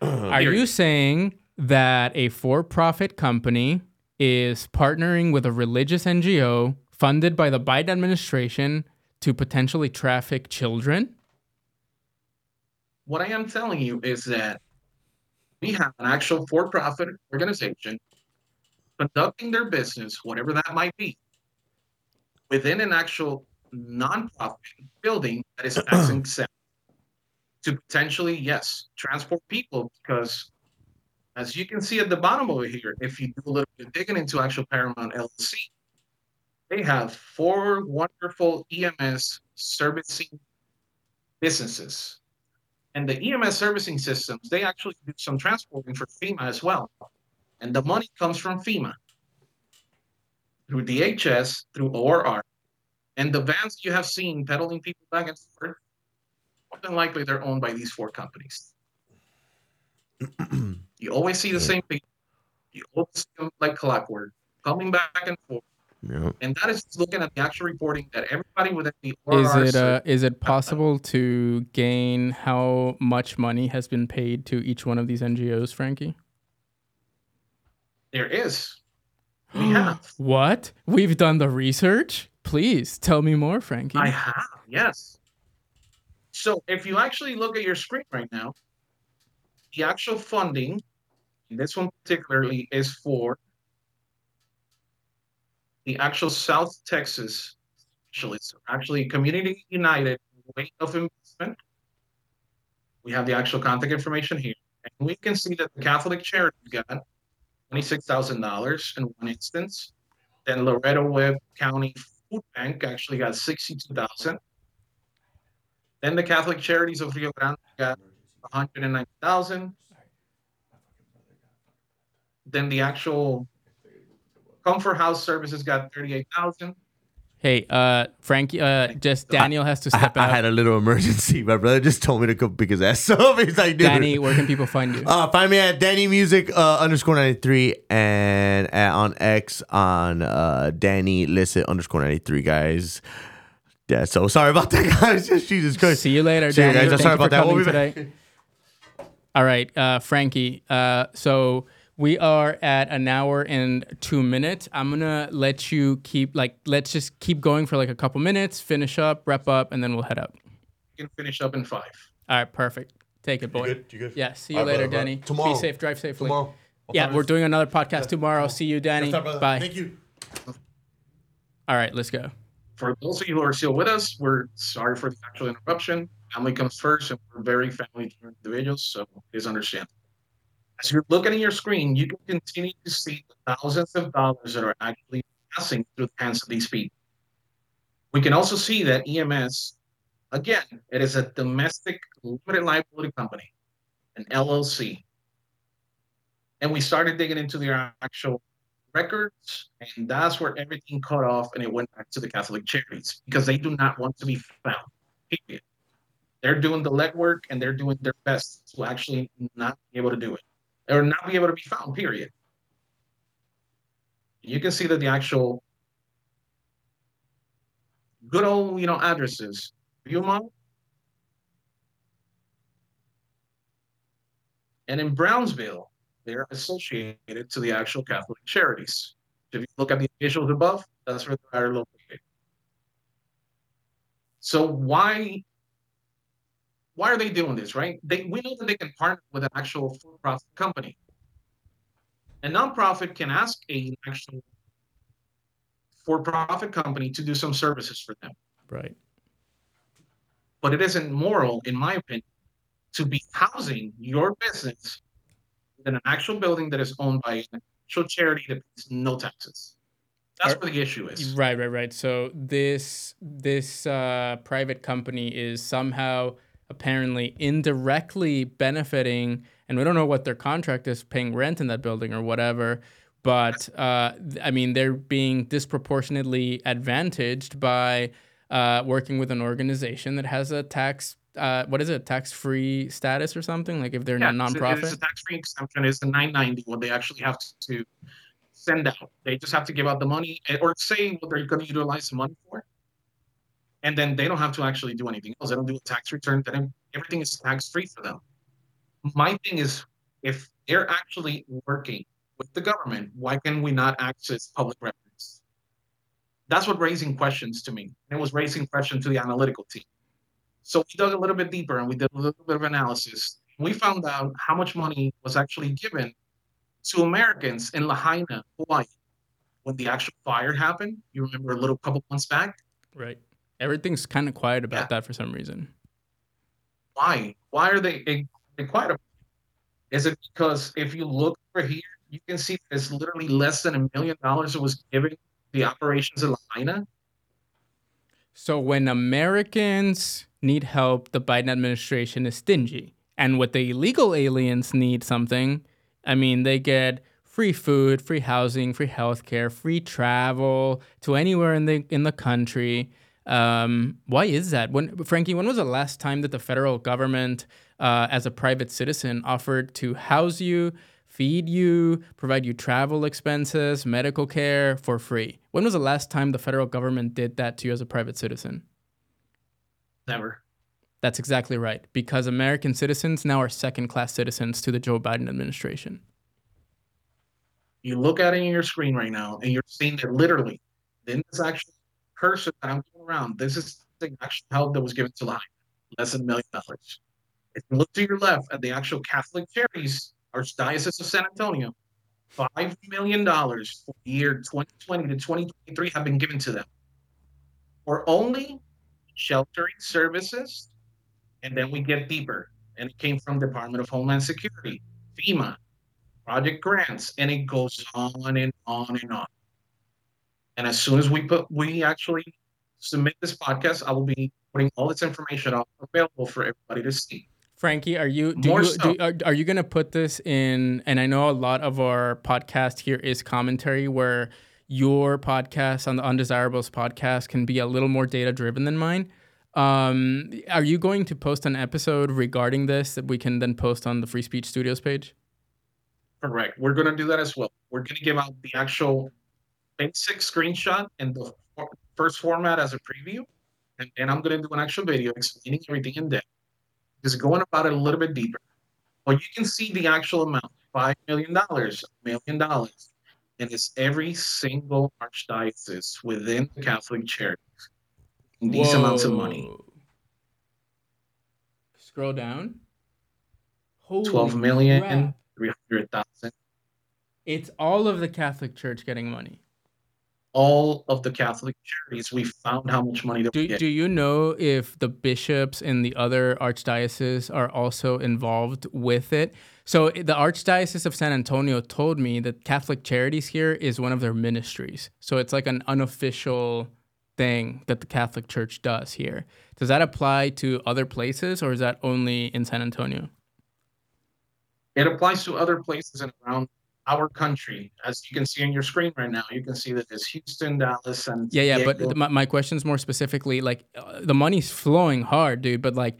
Are you saying that a for-profit company is partnering with a religious NGO funded by the Biden administration to potentially traffic children? What I am telling you is that we have an actual for-profit organization conducting their business, whatever that might be, within an actual nonprofit building that is passing exempt to potentially, yes, transport people because As you can see at the bottom over here, if you do a little bit of digging into actual Paramount LLC, they have four wonderful EMS servicing businesses. And the EMS servicing systems, they actually do some transporting for FEMA as well. And the money comes from FEMA through DHS, through ORR. And the vans you have seen pedaling people back and forth, more than likely they're owned by these four companies. you always see the same people. You always see them like clockwork, coming back and forth. Yeah. And that is looking at the actual reporting that everybody within the Is ORR it uh, is it possible to gain how much money has been paid to each one of these NGOs, Frankie? there is. We have. What? We've done the research? Please tell me more, Frankie. I have, yes. So if you actually look at your screen right now, the actual funding, this one particularly is for the actual South Texas specialists, actually Community United Way of Investment. We have the actual contact information here. And we can see that the Catholic Charities got $26,000 in one instance. Then Laredo Webb County Food Bank actually got 62000 Then the Catholic Charities of Rio Grande got 190000 Then the actual Comfort House Services got 38000 Hey, uh, Frankie, uh, just Daniel has to step I out. I had a little emergency. My brother just told me to go pick his ass up. He's like, dude. Danny, where can people find you? Uh, find me at Danny Music uh, underscore 93 and at, on X on uh, Danny Licit underscore 93, guys. Yeah, so sorry about that, guys. Jesus Christ. See you later, See you guys. I'm sorry about that. We'll be back. today. All right, uh, Frankie. Uh, so we are at an hour and two minutes. I'm gonna let you keep like let's just keep going for like a couple minutes, finish up, wrap up, and then we'll head out. You can finish up in five. All right, perfect. Take it, boy. good? You good? Yeah. See you All right, later, brother, Danny. brother. Tomorrow. Be safe. Drive safely. Tomorrow. What Yeah, we're doing another podcast tomorrow. See you, Danny. Stop, brother. Bye. Thank you. All right, let's go. For those of you who are still with us, we're sorry for the actual interruption. Family comes first, and we're very family individuals, so please understand. As you're looking at your screen, you can continue to see the thousands of dollars that are actually passing through the hands of these people. We can also see that EMS, again, it is a domestic limited liability company, an LLC. And we started digging into their actual records, and that's where everything cut off and it went back to the Catholic Charities because they do not want to be found. Period. They're doing the legwork and they're doing their best to actually not be able to do it or not be able to be found, period. You can see that the actual good old, you know, addresses. Beaumont and in Brownsville, they're associated to the actual Catholic charities. If you look at the initials above, that's where they are located. So why why are they doing this, right? They we know that they can partner with an actual for-profit company. A nonprofit can ask a actual for-profit company to do some services for them. Right. But it isn't moral, in my opinion, to be housing your business in an actual building that is owned by an actual charity that pays no taxes. That's Are- where the issue is. Right, right, right. So this this uh, private company is somehow apparently indirectly benefiting, and we don't know what their contract is, paying rent in that building or whatever. But uh, I mean, they're being disproportionately advantaged by uh, working with an organization that has a tax. Uh, what is it? Tax-free status or something? Like if they're Yeah, a nonprofit. It's a tax-free exemption. It's the 990 what they actually have to send out. They just have to give out the money eh, or say what they're going to utilize the money for. And then they don't have to actually do anything else. They don't do a tax return. Everything is tax-free for them. My thing is, if they're actually working with the government, why can we not access public records? That's what raising questions to me. And it was raising questions to the analytical team. So we dug a little bit deeper and we did a little bit of analysis. We found out how much money was actually given to Americans in Lahaina, Hawaii, when the actual fire happened. You remember a little couple months back? Right. Everything's kind of quiet about Yeah. that for some reason. Why? Why are they, quiet Is it because if you look over here, you can see it's literally less than a million dollars that was given to the operations in Lahaina? So when Americans need help, the Biden administration is stingy. And when the illegal aliens need something, I mean, they get free food, free housing, free healthcare, free travel to anywhere in the in the country. Um, why is that? When Frankie, when was the last time that the federal government, uh, as a private citizen, offered to house you, feed you, provide you travel expenses, medical care for free? When was the last time the federal government did that to you as a private citizen? Never. That's exactly right. Because American citizens now are second class citizens to the Joe Biden administration. You look at it in your screen right now, and you're seeing that literally, in this actual person that I'm around, this is the actual help that was given to Lahaina, less than a million dollars. If you look to your left at the actual Catholic Charities, Archdiocese of San Antonio, $5 million for the year 2020 to 2023 have been given to them for only sheltering services. And then we get deeper. And it came from Department of Homeland Security, FEMA, project grants, and it goes on and on and on. And as soon as we put we actually submit this podcast, I will be putting all this information out available for everybody to see. Frankie, are you do More you so. do, are, are you going to put this in and I know a lot of our podcast here is commentary where your podcast on the Undesirables podcast can be a little more data driven than mine. Um, are you going to post an episode regarding this that we can then post on the Free Speech Studios page? Correct. We're going to do that as well. We're going to give out the actual basic screenshot and the first format as a preview. And then I'm going to do an actual video explaining everything in depth. Just going about it a little bit deeper. But you can see the actual amount $5 million, $1 million. And it's every single archdiocese within the Catholic Church. These amounts of money. Scroll down. Holy 12 million, 300,000. It's all of the Catholic Church getting money. All of the Catholic charities, we found how much money that we Do, get. do you know if the bishops in the other archdioceses are also involved with it? So eh, the Archdiocese of San Antonio told me that Catholic Charities here is one of their ministries. So it's like an unofficial thing that the Catholic Church does here. Does that apply to other places or is that only in San Antonio? It applies to other places and around our country. As you can see on your screen right now, you can see that there's Houston, Dallas, and Yeah, yeah, Diego. but my, my question's more specifically like uh, the money's flowing hard, dude, but like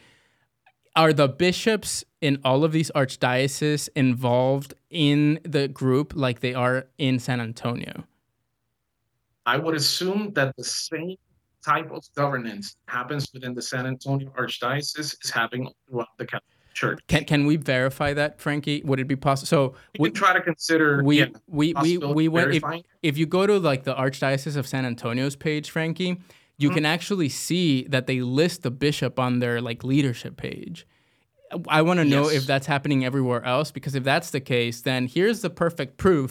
are the bishops in all of these archdioceses involved in the group like they are in San Antonio? I would assume that the same type of governance happens within the San Antonio Archdiocese is happening throughout the Catholic Church. Can can we verify that, Frankie? Would it be possible? So We can try to consider we yeah, we we we went if, if you go to like the archdiocese of san antonio's page frankie you Mm-hmm. can actually see that they list the bishop on their like leadership page i want to know Yes. if that's happening everywhere else because if that's the case then here's the perfect proof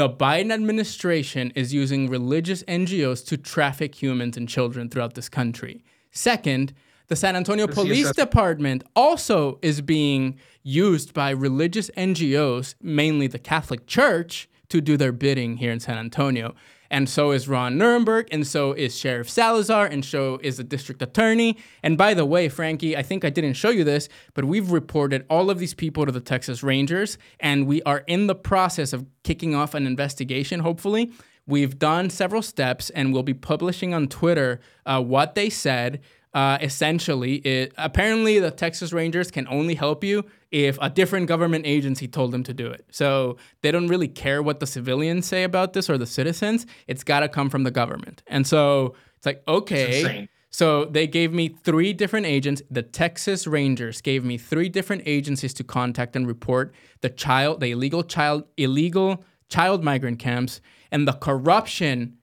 the biden administration is using religious ngos to traffic humans and children throughout this country second the San Antonio Police Department also is being used by religious NGOs, mainly the Catholic Church, to do their bidding here in San Antonio. And so is Ron Nirenberg, and so is Sheriff Salazar, and so is the district attorney. And by the way, Frankie, I think I didn't show you this, but we've reported all of these people to the Texas Rangers, and we are in the process of kicking off an investigation, hopefully. We've done several steps, and we'll be publishing on Twitter uh, what they said uh, essentially, it, apparently the Texas Rangers can only help you if a different government agency told them to do it. So they don't really care what the civilians say about this or the citizens. It's got to come from the government. And so it's like, okay. So they gave me three different agents. The Texas Rangers gave me three different agencies to contact and report the child, the illegal child, illegal child migrant camps, and the corruption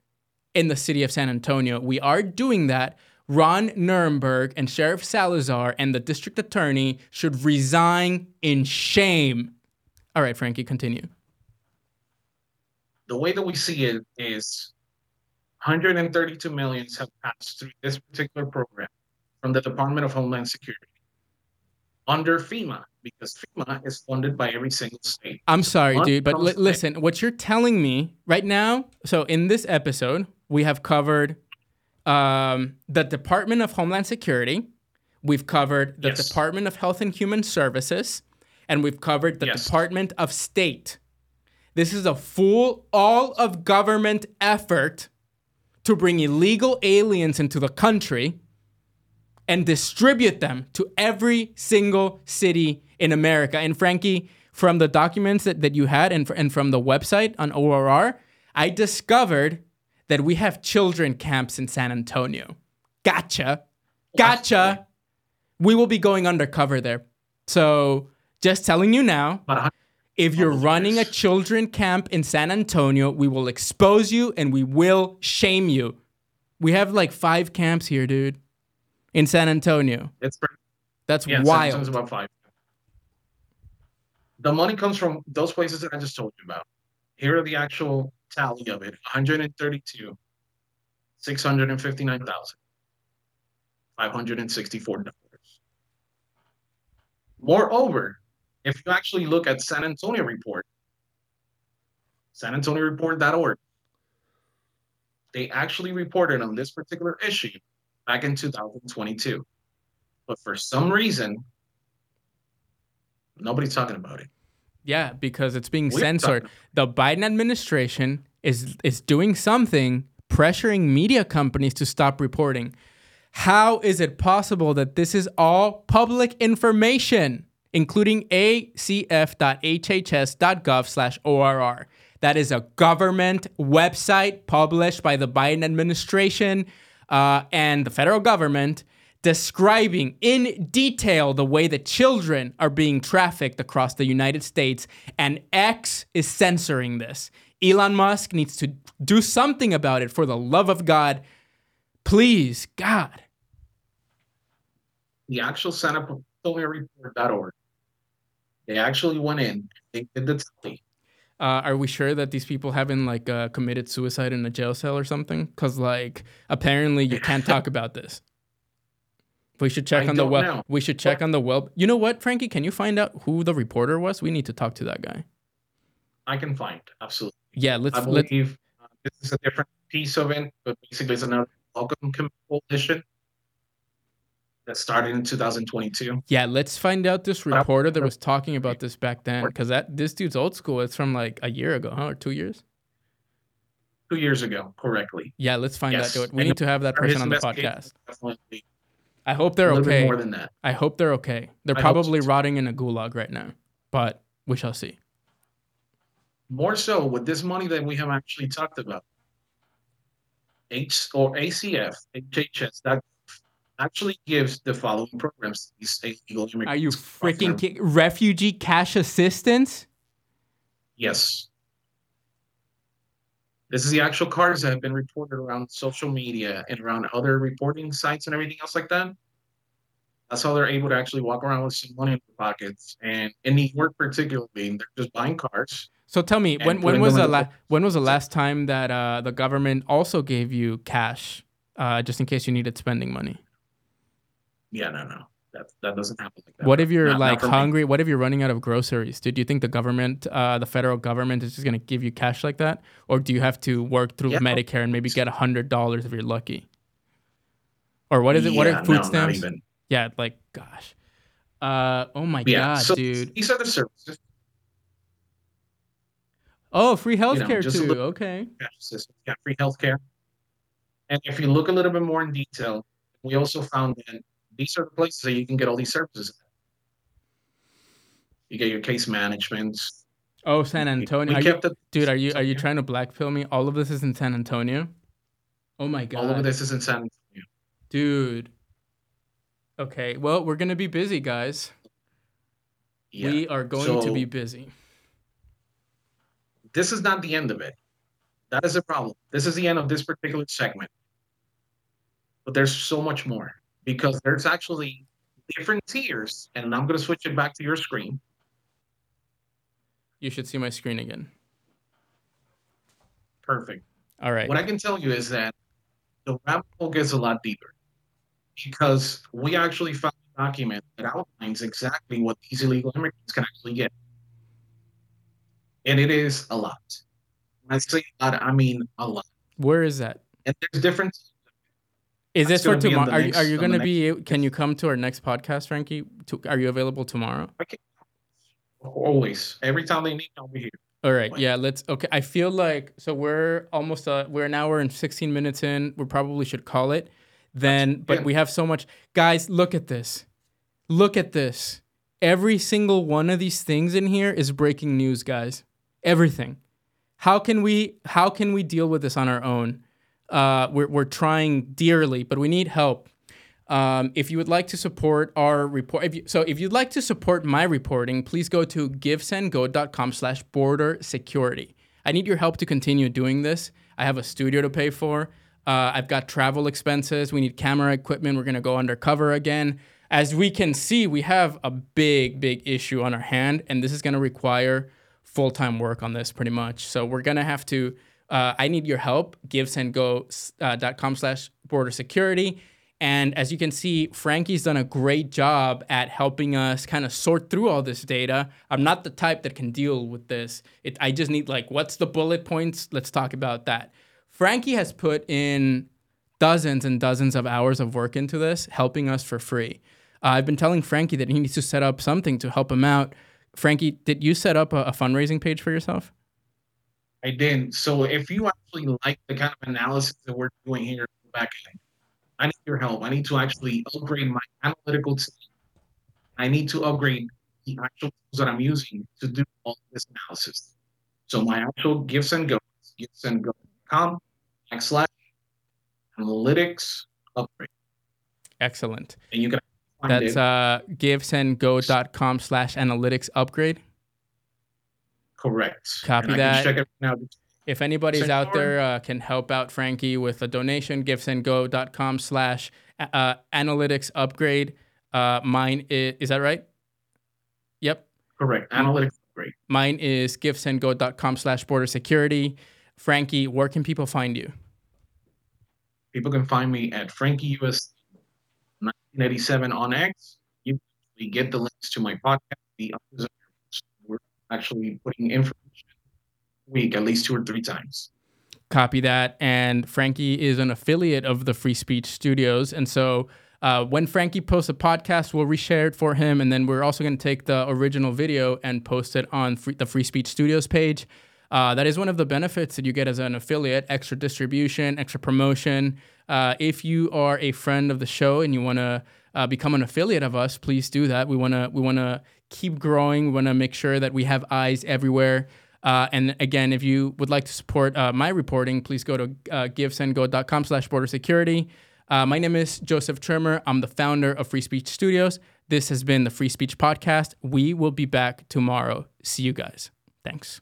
in the city of San Antonio. We are doing that. Ron Nirenberg and Sheriff Salazar and the district attorney should resign in shame. All right, Frankie, continue. the way that we see it is 132 millions have passed through this particular program from the Department of Homeland Security. under FEMA because FEMA is funded by every single state. I'm sorry, dude, but to- listen, what you're telling me right now. So in this episode, we have covered um, the Department of Homeland Security, we've covered the Yes. Department of Health and Human Services, and we've covered the Yes. Department of State. This is a full, all of government effort to bring illegal aliens into the country and distribute them to every single city in America. And Frankie, from the documents that, that you had and, and from the website on ORR, I discovered that we have children camps in San Antonio. Gotcha. Gotcha. We will be going undercover there. So just telling you now, if you're running a children camp in San Antonio, we will expose you and we will shame you. We have like five camps here, dude, in San Antonio. it's pretty That's Yeah, wild. Samsung's about five. The money comes from those places that I just told you about. Here are the actual tally of it: 132, 659,000, 564 dollars. Moreover, if you actually look at San Antonio report, San Antonio report.org, they actually reported on this particular issue back in 2022. But for some reason, nobody's talking about it. Yeah, because it's being We're censored. talking- The Biden administration is is doing something pressuring media companies to stop reporting. How is it possible that this is all public information, including acf.hhs.gov/orr? That is a government website published by the Biden administration uh, and the federal government describing in detail the way that children are being trafficked across the United States, and X is censoring this. Elon Musk needs to do something about it for the love of God. Please, God. The actual San Antonio report.org, they actually went in, they did the tally. Uh, are we sure that these people haven't like uh, committed suicide in a jail cell or something? Because like apparently you can't talk about this. We should check I on the web. know. We should check on the web. You know what, Frankie? Can you find out who the reporter was? We need to talk to that guy. I can find, absolutely. Yeah, let's I believe uh, this is a different piece of it, but basically it's another welcome coalition that started in 2022. yeah, let's find out this reporter that was talking about this back then. Because that this dude's old school. It's from like a year ago, huh? Or two years? Two years ago, correctly. Yeah, let's find Yes. that. We And need to have that person on the podcast. Definitely I hope they're okay. more than that. I hope they're okay. They're I hope so probably rotting in a gulag right now, but we shall see. More so with this money that we have actually talked about. H or ACF, HHS, that actually gives the following programs these illegal immigrants. Are you freaking ki- refugee cash assistance? Yes. This is the actual cars that have been reported around social media and around other reporting sites and everything else like that. That's how they're able to actually walk around with some money in their pockets. And in New York, particularly, they're just buying cars. So tell me, when, when was the la- when was the last time that uh, the government also gave you cash, uh, just in case you needed spending money? Yeah, no, no, that that doesn't happen like that. What if you're Not- not like me. hungry? What if you're running out of groceries? Do you think the government, uh, the federal government, is just gonna give you cash like that, or do you have to work through Yeah. Medicare and maybe get a hundred dollars if you're lucky? Or what is it? what are food no, not stamps? Yeah, like gosh. Uh, oh my Yeah, god, so dude. these are the services. Oh, free you know, healthcare too. little- Okay. yeah, free healthcare. And if you look a little bit more in detail, we also found that these are the places that you can get all these services. You get your case management. Oh, San Antonio. Are you, it, dude, are you are you trying to blackpill me? All of this is in San Antonio. Oh my god, all of this is in San Antonio. dude. Okay, well, we're gonna be busy, guys. Yeah. We are going to be busy. this is not the end of it. That is the problem. This is the end of this particular segment. But there's so much more because there's actually different tiers, and I'm going to switch it back to your screen. You should see my screen again. Perfect. All right. What I can tell you is that the rabbit hole gets a lot deeper because we actually found a document that outlines exactly what these illegal immigrants can actually get. And it is a lot. When I say a lot, I mean a lot. Where is that? And there's different. Is this for gonna be in tomorrow? Are you, next- are you going to next- be? Can you come to our next podcast, Frankie? To, are you available tomorrow? Always. Every time they need, I'll be here. All right. Yeah. Let's. Okay. I feel like so we're almost. Uh, we're an hour and sixteen minutes in. We probably should call it. Then, but we have so much. Guys, look at this. Look at this. Every single one of these things in here is breaking news, guys. Everything. How can we? How can we deal with this on our own? Uh, we're we're trying dearly, but we need help. Um, if you would like to support our report, if you, so if you'd like to support my reporting, please go to givesendgo.com slash border security. I need your help to continue doing this. I have a studio to pay for. Uh, I've got travel expenses. We need camera equipment. We're going to go undercover again. As we can see, we have a big, big issue on our hand, and this is going to require full time work on this pretty much. So we're going to have to, uh, I need your help. Givesendgo.com slash border security. And as you can see, Frankie's done a great job at helping us kind of sort through all this data. I'm not the type that can deal with this. It, I just need like, what's the bullet points? Let's talk about that. Frankie has put in dozens and dozens of hours of work into this, helping us for free. Uh, I've been telling Frankie that he needs to set up something to help him out. Frankie, did you set up a, a fundraising page for yourself? I didn't. So if you actually like the kind of analysis that we're doing here back end, I need your help. I need to actually upgrade my analytical team. I need to upgrade the actual tools that I'm using to do all this analysis. So my actual gifts and go, givesendgo.com backslash analytics upgrade. Excellent. And you can find That's uh, givesendgo.com slash analytics upgrade. Correct. Copy And that. check it now. If anybody's Send out forward. there uh, can help out Frankie with a donation, givesendgo.com slash uh, analytics upgrade. Uh, mine is, is that right? Yep. Correct. Analytics upgrade. Mine is givesendgo.com slash border security. Frankie, where can people find you? People can find me at Frankie US 1987 on X. You can get the links to my podcast. The others are- we're actually putting information week at least two or three times. Copy that. And Frankie is an affiliate of the Free Speech Studios. And so uh, when Frankie posts a podcast, we'll reshare it for him. And then we're also going to take the original video and post it on free, the Free Speech Studios page. Uh, that is one of the benefits that you get as an affiliate extra distribution, extra promotion. Uh, if you are a friend of the show and you want to uh, become an affiliate of us, please do that. We want to we want to keep growing. We want to make sure that we have eyes everywhere. Uh, and again, if you would like to support uh, my reporting, please go to uh, givesendgo.com slash border security. Uh, my name is Joseph Trimmer. I'm the founder of Free Speech Studios. This has been the Free Speech Podcast. We will be back tomorrow. See you guys. Thanks.